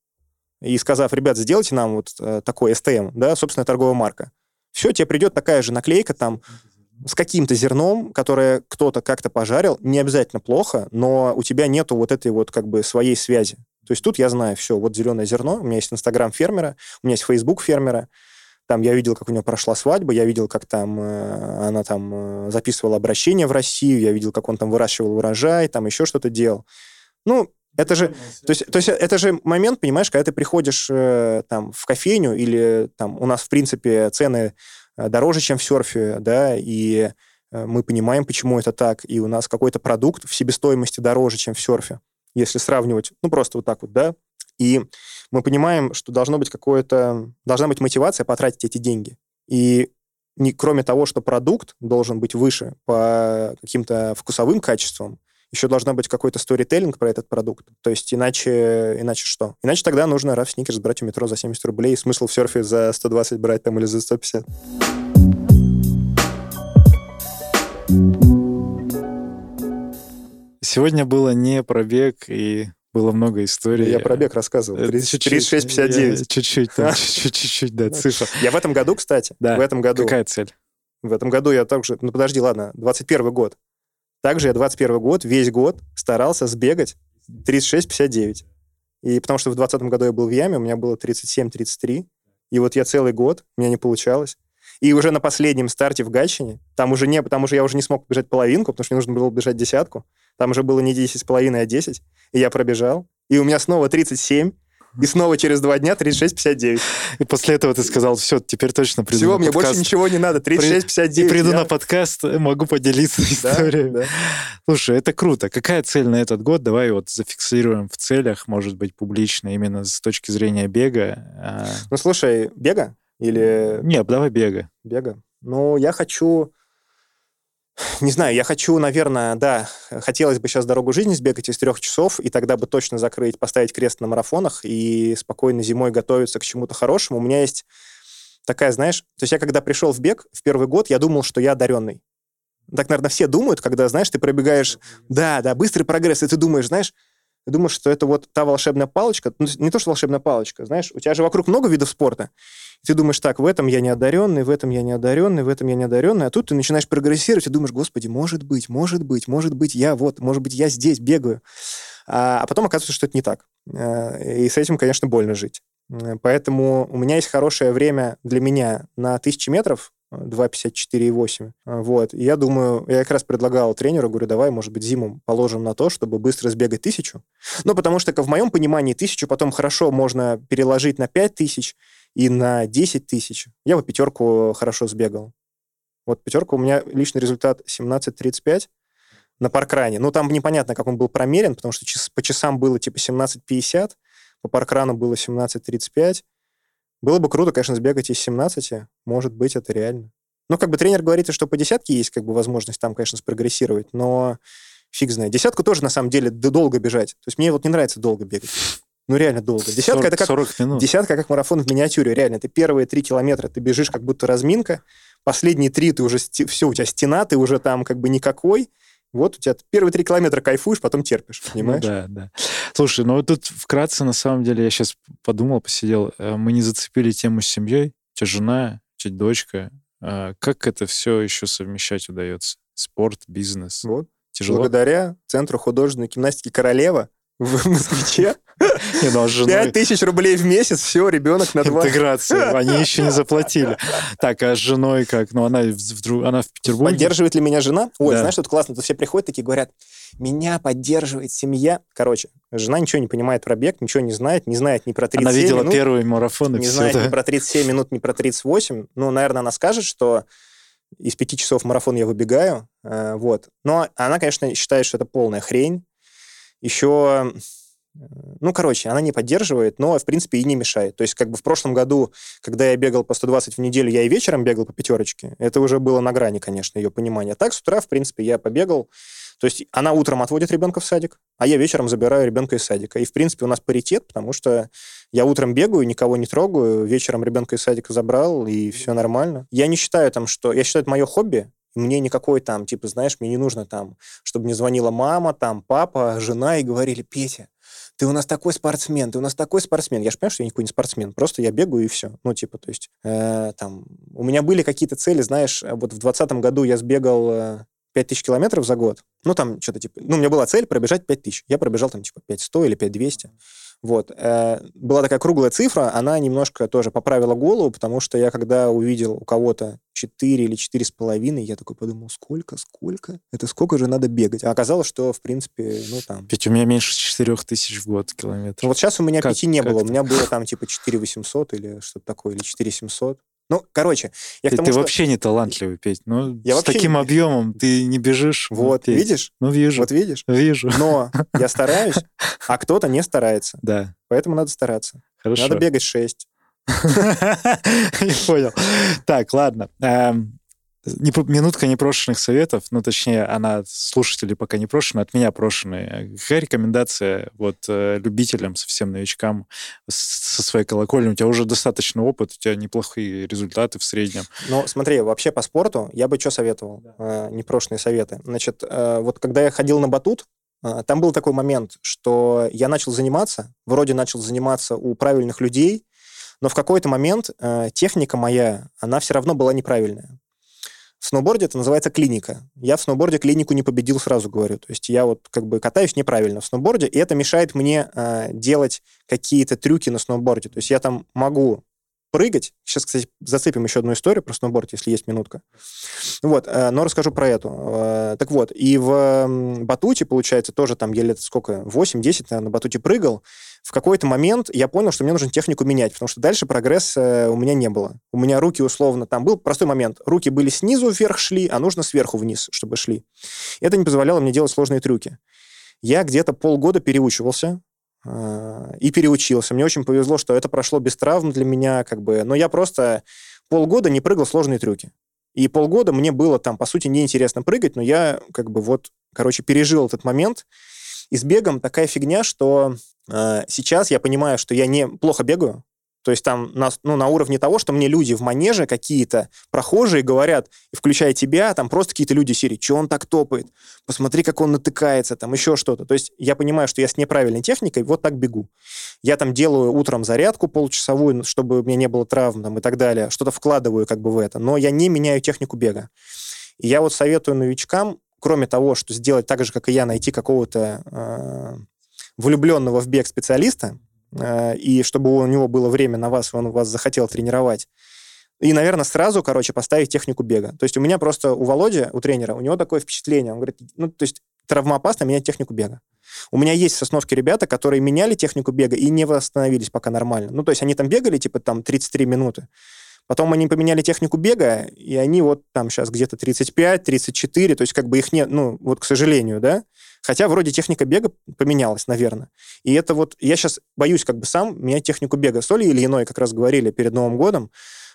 и сказав, ребят, сделайте нам вот э, такой STM, да, собственная торговая марка. Все, тебе придет такая же наклейка там с каким-то зерном, которое кто-то как-то пожарил, не обязательно плохо, но у тебя нету вот этой вот как бы своей связи. То есть тут я знаю, все, вот зеленое зерно, у меня есть Инстаграм фермера, у меня есть Фейсбук фермера, там я видел, как у нее прошла свадьба, я видел, как там э, она там э, записывала обращение в Россию, я видел, как он там выращивал урожай, там еще что-то делал. Ну, это же, то есть, то есть это же момент, понимаешь, когда ты приходишь э, там в кофейню или там у нас в принципе цены дороже, чем в серфе, да, и мы понимаем, почему это так, и у нас какой-то продукт в себестоимости дороже, чем в серфе если сравнивать, ну, просто вот так вот, да, и мы понимаем, что должно быть какое-то, должна быть мотивация потратить эти деньги. И не, кроме того, что продукт должен быть выше по каким-то вкусовым качествам, еще должна быть какой-то сторителлинг про этот продукт. То есть иначе, иначе что? Иначе тогда нужно раз сникерс брать у метро за 70 рублей, смысл в серфе за 120 брать там или за 150. Сегодня было не пробег, и было много историй. Я пробег рассказывал. 36-59. Чуть-чуть, чуть-чуть, да, цифра. Я в этом году, кстати, в этом году... Какая цель? В этом году я также... Ну, подожди, ладно, 21 год. Также я 21 год, весь год старался сбегать 36-59. И потому что в 2020 году я был в яме, у меня было 37-33. И вот я целый год, у меня не получалось. И уже на последнем старте в Гатчине, там уже не, потому что я уже не смог бежать половинку, потому что мне нужно было бежать десятку. Там уже было не 10,5, а 10. И я пробежал. И у меня снова 37. И снова через два дня 36,59. И после этого ты сказал, все, теперь точно приду Всего, мне больше ничего не надо, 36,59. И приду я... на подкаст, могу поделиться историей. Да, да. Слушай, это круто. Какая цель на этот год? Давай вот зафиксируем в целях, может быть, публично, именно с точки зрения бега. А. Ну, слушай, бега? Или... Нет, давай бега. Бега. Ну, я хочу не знаю, я хочу, наверное, да, хотелось бы сейчас дорогу жизни сбегать из трех часов, и тогда бы точно закрыть, поставить крест на марафонах и спокойно зимой готовиться к чему-то хорошему. У меня есть такая, знаешь, то есть я когда пришел в бег в первый год, я думал, что я одаренный. Так, наверное, все думают, когда, знаешь, ты пробегаешь, да, да, быстрый прогресс, и ты думаешь, знаешь, ты думаешь, что это вот та волшебная палочка, ну, не то, что волшебная палочка, знаешь, у тебя же вокруг много видов спорта, ты думаешь, так, в этом я не одаренный, в этом я не одаренный, в этом я не одаренный, а тут ты начинаешь прогрессировать и думаешь, господи, может быть, может быть, может быть, я вот, может быть, я здесь бегаю. А, а потом оказывается, что это не так. Э, и с этим, конечно, больно жить. Поэтому у меня есть хорошее время для меня на тысячи метров, 2.54,8. Э, вот. И я думаю, я как раз предлагал тренеру, говорю, давай, может быть, зиму положим на то, чтобы быстро сбегать тысячу. Ну, потому что, в моем понимании, тысячу потом хорошо можно переложить на 5 тысяч и на 10 тысяч. Я бы пятерку хорошо сбегал. Вот пятерка у меня личный результат 17.35 на паркране. Ну, там непонятно, как он был промерен, потому что по часам было типа 17.50, по паркрану было 17.35. Было бы круто, конечно, сбегать из 17, может быть, это реально. Ну, как бы тренер говорит, что по десятке есть как бы возможность там, конечно, спрогрессировать, но фиг знает. Десятку тоже, на самом деле, долго бежать. То есть мне вот не нравится долго бегать. Ну, реально долго. Десятка 40, это как... 40 минут. Десятка как марафон в миниатюре, реально. Ты первые три километра ты бежишь как будто разминка, последние три ты уже... Все, у тебя стена, ты уже там как бы никакой, вот у тебя первые три километра кайфуешь, потом терпишь, ну понимаешь? Ну, да, да. Слушай, ну тут вкратце, на самом деле, я сейчас подумал, посидел, э, мы не зацепили тему с семьей, у тебя жена, у тебя дочка. А как это все еще совмещать удается? Спорт, бизнес? Вот. Тяжело? Благодаря Центру художественной гимнастики «Королева» в Москвиче. Ну, а Пять тысяч рублей в месяц, все, ребенок на два. Интеграцию. Они еще не заплатили. Так, а с женой как? Ну, она, в, она в Петербурге. Поддерживает ли меня жена? Ой, да. знаешь, что классно? Тут все приходят такие, говорят, меня поддерживает семья. Короче, жена ничего не понимает про бег, ничего не знает, не знает ни про 37 Она видела минут, первый марафон и Не все, знает да? ни про 37 минут, ни про 38. Ну, наверное, она скажет, что из пяти часов марафон я выбегаю, э, вот. Но она, конечно, считает, что это полная хрень. Еще ну, короче, она не поддерживает, но, в принципе, и не мешает. То есть, как бы в прошлом году, когда я бегал по 120 в неделю, я и вечером бегал по пятерочке. Это уже было на грани, конечно, ее понимания. Так, с утра, в принципе, я побегал. То есть, она утром отводит ребенка в садик, а я вечером забираю ребенка из садика. И, в принципе, у нас паритет, потому что я утром бегаю, никого не трогаю, вечером ребенка из садика забрал, и все нормально. Я не считаю там, что... Я считаю, это мое хобби, мне никакой там, типа, знаешь, мне не нужно там, чтобы мне звонила мама, там, папа, жена и говорили, Петя, ты у нас такой спортсмен, ты у нас такой спортсмен. Я же понимаю, что я никакой не спортсмен, просто я бегаю и все. Ну, типа, то есть, э, там, у меня были какие-то цели, знаешь, вот в 2020 году я сбегал э, 5000 километров за год. Ну, там что-то типа... Ну, у меня была цель пробежать 5000. Я пробежал там типа 5100 или 5200. Вот. Э, была такая круглая цифра, она немножко тоже поправила голову, потому что я когда увидел у кого-то 4 или 4,5, я такой подумал, сколько, сколько? Это сколько же надо бегать? А оказалось, что, в принципе, ну там... Ведь у меня меньше 4 тысяч в год километров. Вот сейчас у меня как, 5 не было, у меня было там типа 4 800 или что-то такое, или 4 700. Ну, короче, я ты, тому, ты что... вообще не талантливый, Петь. Ну, я с таким не... объемом ты не бежишь. Вот, Петь. видишь? Ну, вижу. Вот видишь? Вижу. Но я стараюсь, а кто-то не старается. Да. Поэтому надо стараться. Хорошо. Надо бегать 6. Я понял. Так, ладно. Не, минутка непрошенных советов, ну, точнее, она слушатели пока не прошена, от меня прошенные. Какая рекомендация вот э, любителям, совсем новичкам со своей колокольни? У тебя уже достаточно опыт, у тебя неплохие результаты в среднем. Ну, смотри, вообще по спорту я бы что советовал? Да. Э, непрошенные советы. Значит, э, вот когда я ходил на батут, э, там был такой момент, что я начал заниматься, вроде начал заниматься у правильных людей, но в какой-то момент э, техника моя, она все равно была неправильная. Сноуборде это называется клиника. Я в сноуборде клинику не победил, сразу говорю. То есть я вот как бы катаюсь неправильно в сноуборде, и это мешает мне э, делать какие-то трюки на сноуборде. То есть я там могу прыгать. Сейчас, кстати, зацепим еще одну историю про сноуборд, если есть минутка. Вот, э, но расскажу про эту. Э, так вот, и в батуте, получается, тоже там я лет сколько, 8-10, наверное, на батуте прыгал, в какой-то момент я понял, что мне нужно технику менять, потому что дальше прогресса у меня не было. У меня руки условно, там был простой момент. Руки были снизу вверх шли, а нужно сверху вниз, чтобы шли. Это не позволяло мне делать сложные трюки. Я где-то полгода переучивался, э, и переучился. Мне очень повезло, что это прошло без травм для меня, как бы, но я просто полгода не прыгал сложные трюки. И полгода мне было там, по сути, неинтересно прыгать, но я как бы вот, короче, пережил этот момент. И с бегом такая фигня, что Э, сейчас я понимаю, что я не плохо бегаю, То есть там на, ну, на уровне того, что мне люди в манеже какие-то прохожие говорят, включая тебя, там просто какие-то люди серии, что он так топает, посмотри, как он натыкается, там еще что-то. То есть я понимаю, что я с неправильной техникой вот так бегу. Я там делаю утром зарядку получасовую, чтобы у меня не было травм там, и так далее, что-то вкладываю как бы в это, но я не меняю технику бега. И я вот советую новичкам, кроме того, что сделать так же, как и я, найти какого-то э, влюбленного в бег специалиста, и чтобы у него было время на вас, он вас захотел тренировать. И, наверное, сразу, короче, поставить технику бега. То есть у меня просто, у Володи, у тренера, у него такое впечатление. Он говорит, ну, то есть травмоопасно менять технику бега. У меня есть в Сосновке ребята, которые меняли технику бега и не восстановились пока нормально. Ну, то есть они там бегали, типа, там, 33 минуты. Потом они поменяли технику бега, и они вот там сейчас где-то 35, 34, то есть как бы их нет, ну, вот, к сожалению, да. Хотя вроде техника бега поменялась, наверное. И это вот, я сейчас боюсь как бы сам менять технику бега. С Олей Ильиной как раз говорили перед Новым годом,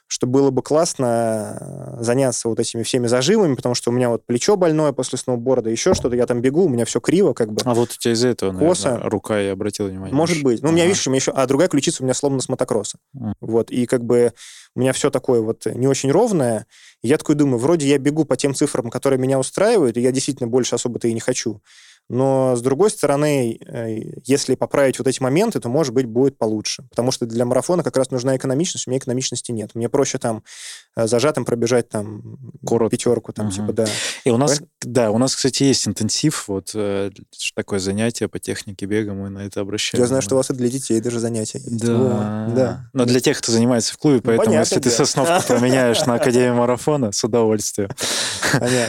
что было бы классно заняться вот этими всеми зажимами, потому что у меня вот плечо больное после сноуборда, еще что-то, я там бегу, у меня все криво как бы. А вот у тебя из-за этого, Коса. наверное, рука, я обратил внимание. Может быть. Ну, ага. у меня, видишь, у меня еще... А другая ключица у меня сломана с мотокросса. Mm. Вот, и как бы у меня все такое вот не очень ровное. И я такой думаю, вроде я бегу по тем цифрам, которые меня устраивают, и я действительно больше особо-то и не хочу. Но, с другой стороны, э, если поправить вот эти моменты, то, может быть, будет получше. Потому что для марафона как раз нужна экономичность, у меня экономичности нет. Мне проще там э, зажатым пробежать там Корот. пятерку, там, угу. типа, да. И у нас, да, у нас, кстати, есть интенсив, вот э, такое занятие по технике бега, мы на это обращаем. Я знаю, что у вас и для детей даже занятия есть. Да. да. Но для тех, кто занимается в клубе, ну, поэтому понятно, если да. ты сосновку променяешь на Академию марафона, с удовольствием.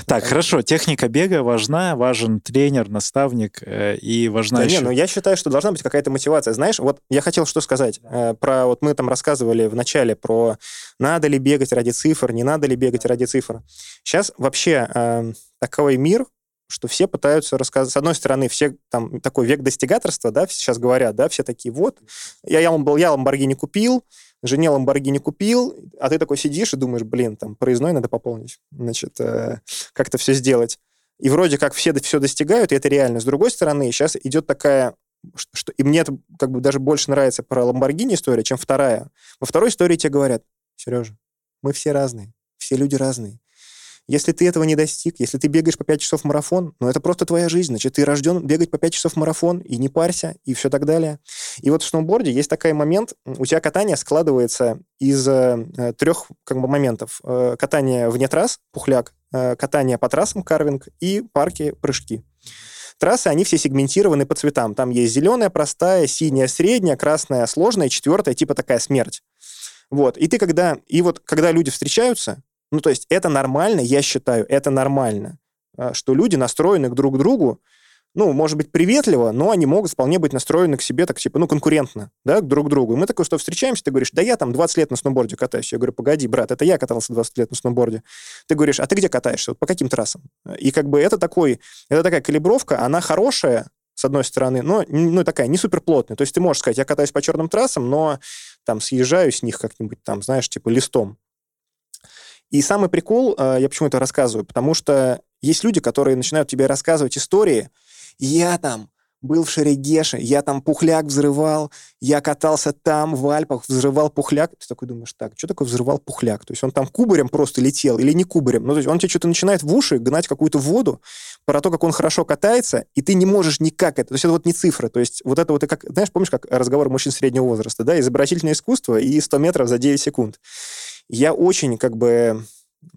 Так, хорошо, техника бега важна, важен тренер, наставник, э, и важна да еще... Не, ну я считаю, что должна быть какая-то мотивация. Знаешь, вот я хотел что сказать. Э, про, вот мы там рассказывали в начале про надо ли бегать ради цифр, не надо ли бегать ради цифр. Сейчас вообще э, такой мир, что все пытаются рассказать. С одной стороны, все там такой век достигаторства, да, сейчас говорят, да, все такие, вот, я, я, был, я Ламборгини купил, жене Ламборгини купил, а ты такой сидишь и думаешь, блин, там, проездной надо пополнить, значит, э, как-то все сделать. И вроде как все все достигают, и это реально. С другой стороны, сейчас идет такая что, и мне это как бы даже больше нравится про Ламборгини история, чем вторая. Во второй истории тебе говорят, Сережа, мы все разные, все люди разные. Если ты этого не достиг, если ты бегаешь по 5 часов марафон, ну это просто твоя жизнь. Значит, ты рожден бегать по 5 часов марафон, и не парься, и все так далее. И вот в сноуборде есть такой момент, у тебя катание складывается из э, трех как бы, моментов. Э, катание вне трасс, пухляк, катание по трассам, карвинг, и парки, прыжки. Трассы, они все сегментированы по цветам. Там есть зеленая, простая, синяя, средняя, красная, сложная, четвертая, типа такая смерть. Вот. И ты когда... И вот когда люди встречаются, ну, то есть это нормально, я считаю, это нормально, а, что люди настроены друг к другу, ну, может быть, приветливо, но они могут вполне быть настроены к себе так, типа, ну, конкурентно, да, друг к другу. И мы такое, что встречаемся, ты говоришь, да я там 20 лет на сноуборде катаюсь. Я говорю, погоди, брат, это я катался 20 лет на сноуборде. Ты говоришь, а ты где катаешься? Вот по каким трассам? И как бы это такой, это такая калибровка, она хорошая, с одной стороны, но ну, такая не суперплотная. То есть ты можешь сказать, я катаюсь по черным трассам, но там съезжаю с них как-нибудь там, знаешь, типа листом. И самый прикол, э, я почему это рассказываю, потому что есть люди, которые начинают тебе рассказывать истории. Я там был в Шерегеше, я там пухляк взрывал, я катался там, в Альпах, взрывал пухляк. Ты такой думаешь, так, что такое взрывал пухляк? То есть он там кубарем просто летел или не кубарем? Ну, то есть он тебе что-то начинает в уши гнать какую-то воду про то, как он хорошо катается, и ты не можешь никак это. То есть это вот не цифры. То есть вот это вот, как, знаешь, помнишь, как разговор мужчин среднего возраста, да, изобразительное искусство и 100 метров за 9 секунд я очень как бы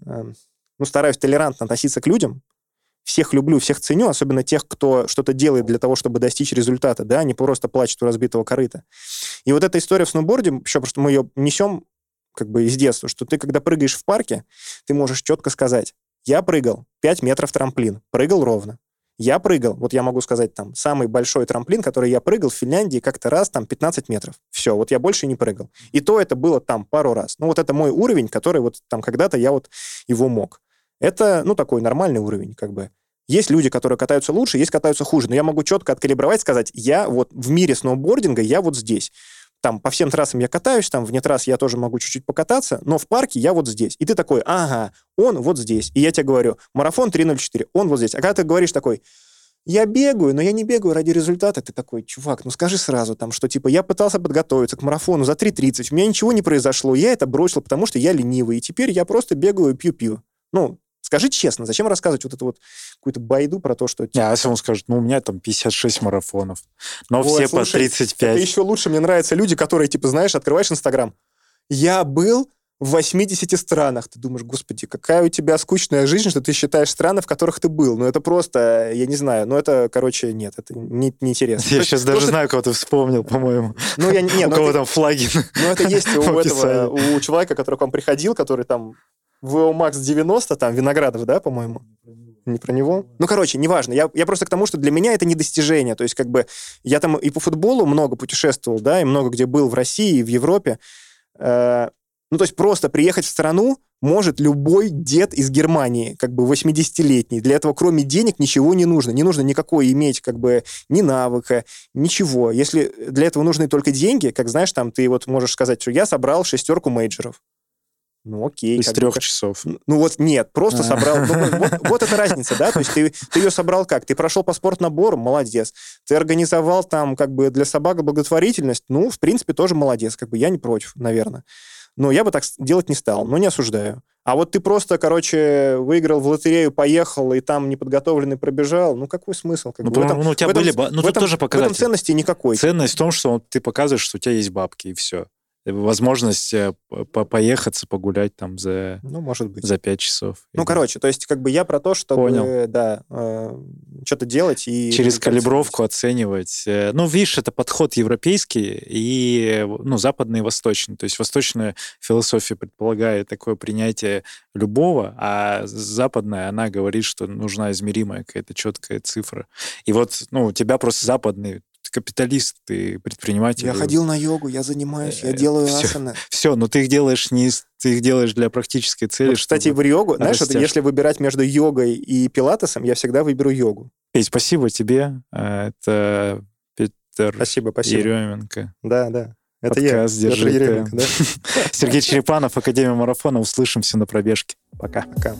эм, ну, стараюсь толерантно относиться к людям, всех люблю, всех ценю, особенно тех, кто что-то делает для того, чтобы достичь результата, да, не просто плачет у разбитого корыта. И вот эта история в сноуборде, еще просто мы ее несем как бы из детства, что ты, когда прыгаешь в парке, ты можешь четко сказать, я прыгал 5 метров трамплин, прыгал ровно. Я прыгал, вот я могу сказать, там, самый большой трамплин, который я прыгал в Финляндии как-то раз, там, 15 метров. Все, вот я больше не прыгал. И то это было там пару раз. Ну, вот это мой уровень, который вот там когда-то я вот его мог. Это, ну, такой нормальный уровень, как бы. Есть люди, которые катаются лучше, есть катаются хуже, но я могу четко откалибровать, сказать, я вот в мире сноубординга, я вот здесь там по всем трассам я катаюсь, там вне трасс я тоже могу чуть-чуть покататься, но в парке я вот здесь. И ты такой, ага, он вот здесь. И я тебе говорю, марафон 3.04, он вот здесь. А когда ты говоришь такой, я бегаю, но я не бегаю ради результата. Ты такой, чувак, ну скажи сразу там, что типа я пытался подготовиться к марафону за 3.30, у меня ничего не произошло, я это бросил, потому что я ленивый, и теперь я просто бегаю и пью-пью. Ну, скажи честно, зачем рассказывать вот эту вот какую-то байду про то, что... Не, а если он скажет, ну, у меня там 56 марафонов, но вот, все слушай, по 35. Это еще лучше, мне нравятся люди, которые, типа, знаешь, открываешь Инстаграм, я был в 80 странах. Ты думаешь, господи, какая у тебя скучная жизнь, что ты считаешь страны, в которых ты был. Ну, это просто, я не знаю, ну, это, короче, нет, это не, неинтересно. Я сейчас даже знаю, кого ты вспомнил, по-моему. Ну, я нет. У ну, кого это, там флаги Ну, это есть у этого, у человека, который к вам приходил, который там в Макс 90, там, Виноградов, да, по-моему? Не про него? Ну, короче, неважно. Я, я просто к тому, что для меня это не достижение. То есть, как бы, я там и по футболу много путешествовал, да, и много где был в России и в Европе. Э, ну, то есть просто приехать в страну может любой дед из Германии, как бы 80-летний. Для этого кроме денег ничего не нужно. Не нужно никакой иметь как бы ни навыка, ничего. Если для этого нужны только деньги, как знаешь, там ты вот можешь сказать, что я собрал шестерку мейджеров. Ну, окей. Из трех бы, часов. Ну, вот нет, просто собрал. Ну, вот, вот эта разница, да? То есть ты, ты ее собрал как? Ты прошел по спортнабору, молодец. Ты организовал там как бы для собак благотворительность, ну, в принципе, тоже молодец. Как бы я не против, наверное. Но я бы так делать не стал, но не осуждаю. А вот ты просто, короче, выиграл в лотерею, поехал, и там неподготовленный пробежал, ну какой смысл? Как ну, бы, в этом, ну, у тебя в этом, были... Ну, в этом, тоже показатель. В этом ценности никакой. Ценность в том, что ты показываешь, что у тебя есть бабки, и все возможность э, по поехаться, погулять там за, ну, может быть. за 5 часов. Ну, короче, то есть как бы я про то, чтобы Понял. да, э, что-то делать и... Через калибровку оценивать. Э, ну, видишь, это подход европейский и ну, западный и восточный. То есть восточная философия предполагает такое принятие любого, а западная, она говорит, что нужна измеримая какая-то четкая цифра. И вот, ну, у тебя просто западный капиталист, ты предприниматель. Я ходил на йогу, я занимаюсь, я э, делаю все, асаны. Все, но ты их делаешь не ты их делаешь для практической цели. Вот, кстати, в йогу, знаешь, вот, если выбирать между йогой и пилатесом, я всегда выберу йогу. Петь, спасибо тебе. А, это Петр спасибо, спасибо. Еременко. Да, да. Это Подкаст я, Держи Еременко, да? Сергей Черепанов, Академия марафона. Услышимся на пробежке. Пока. Пока.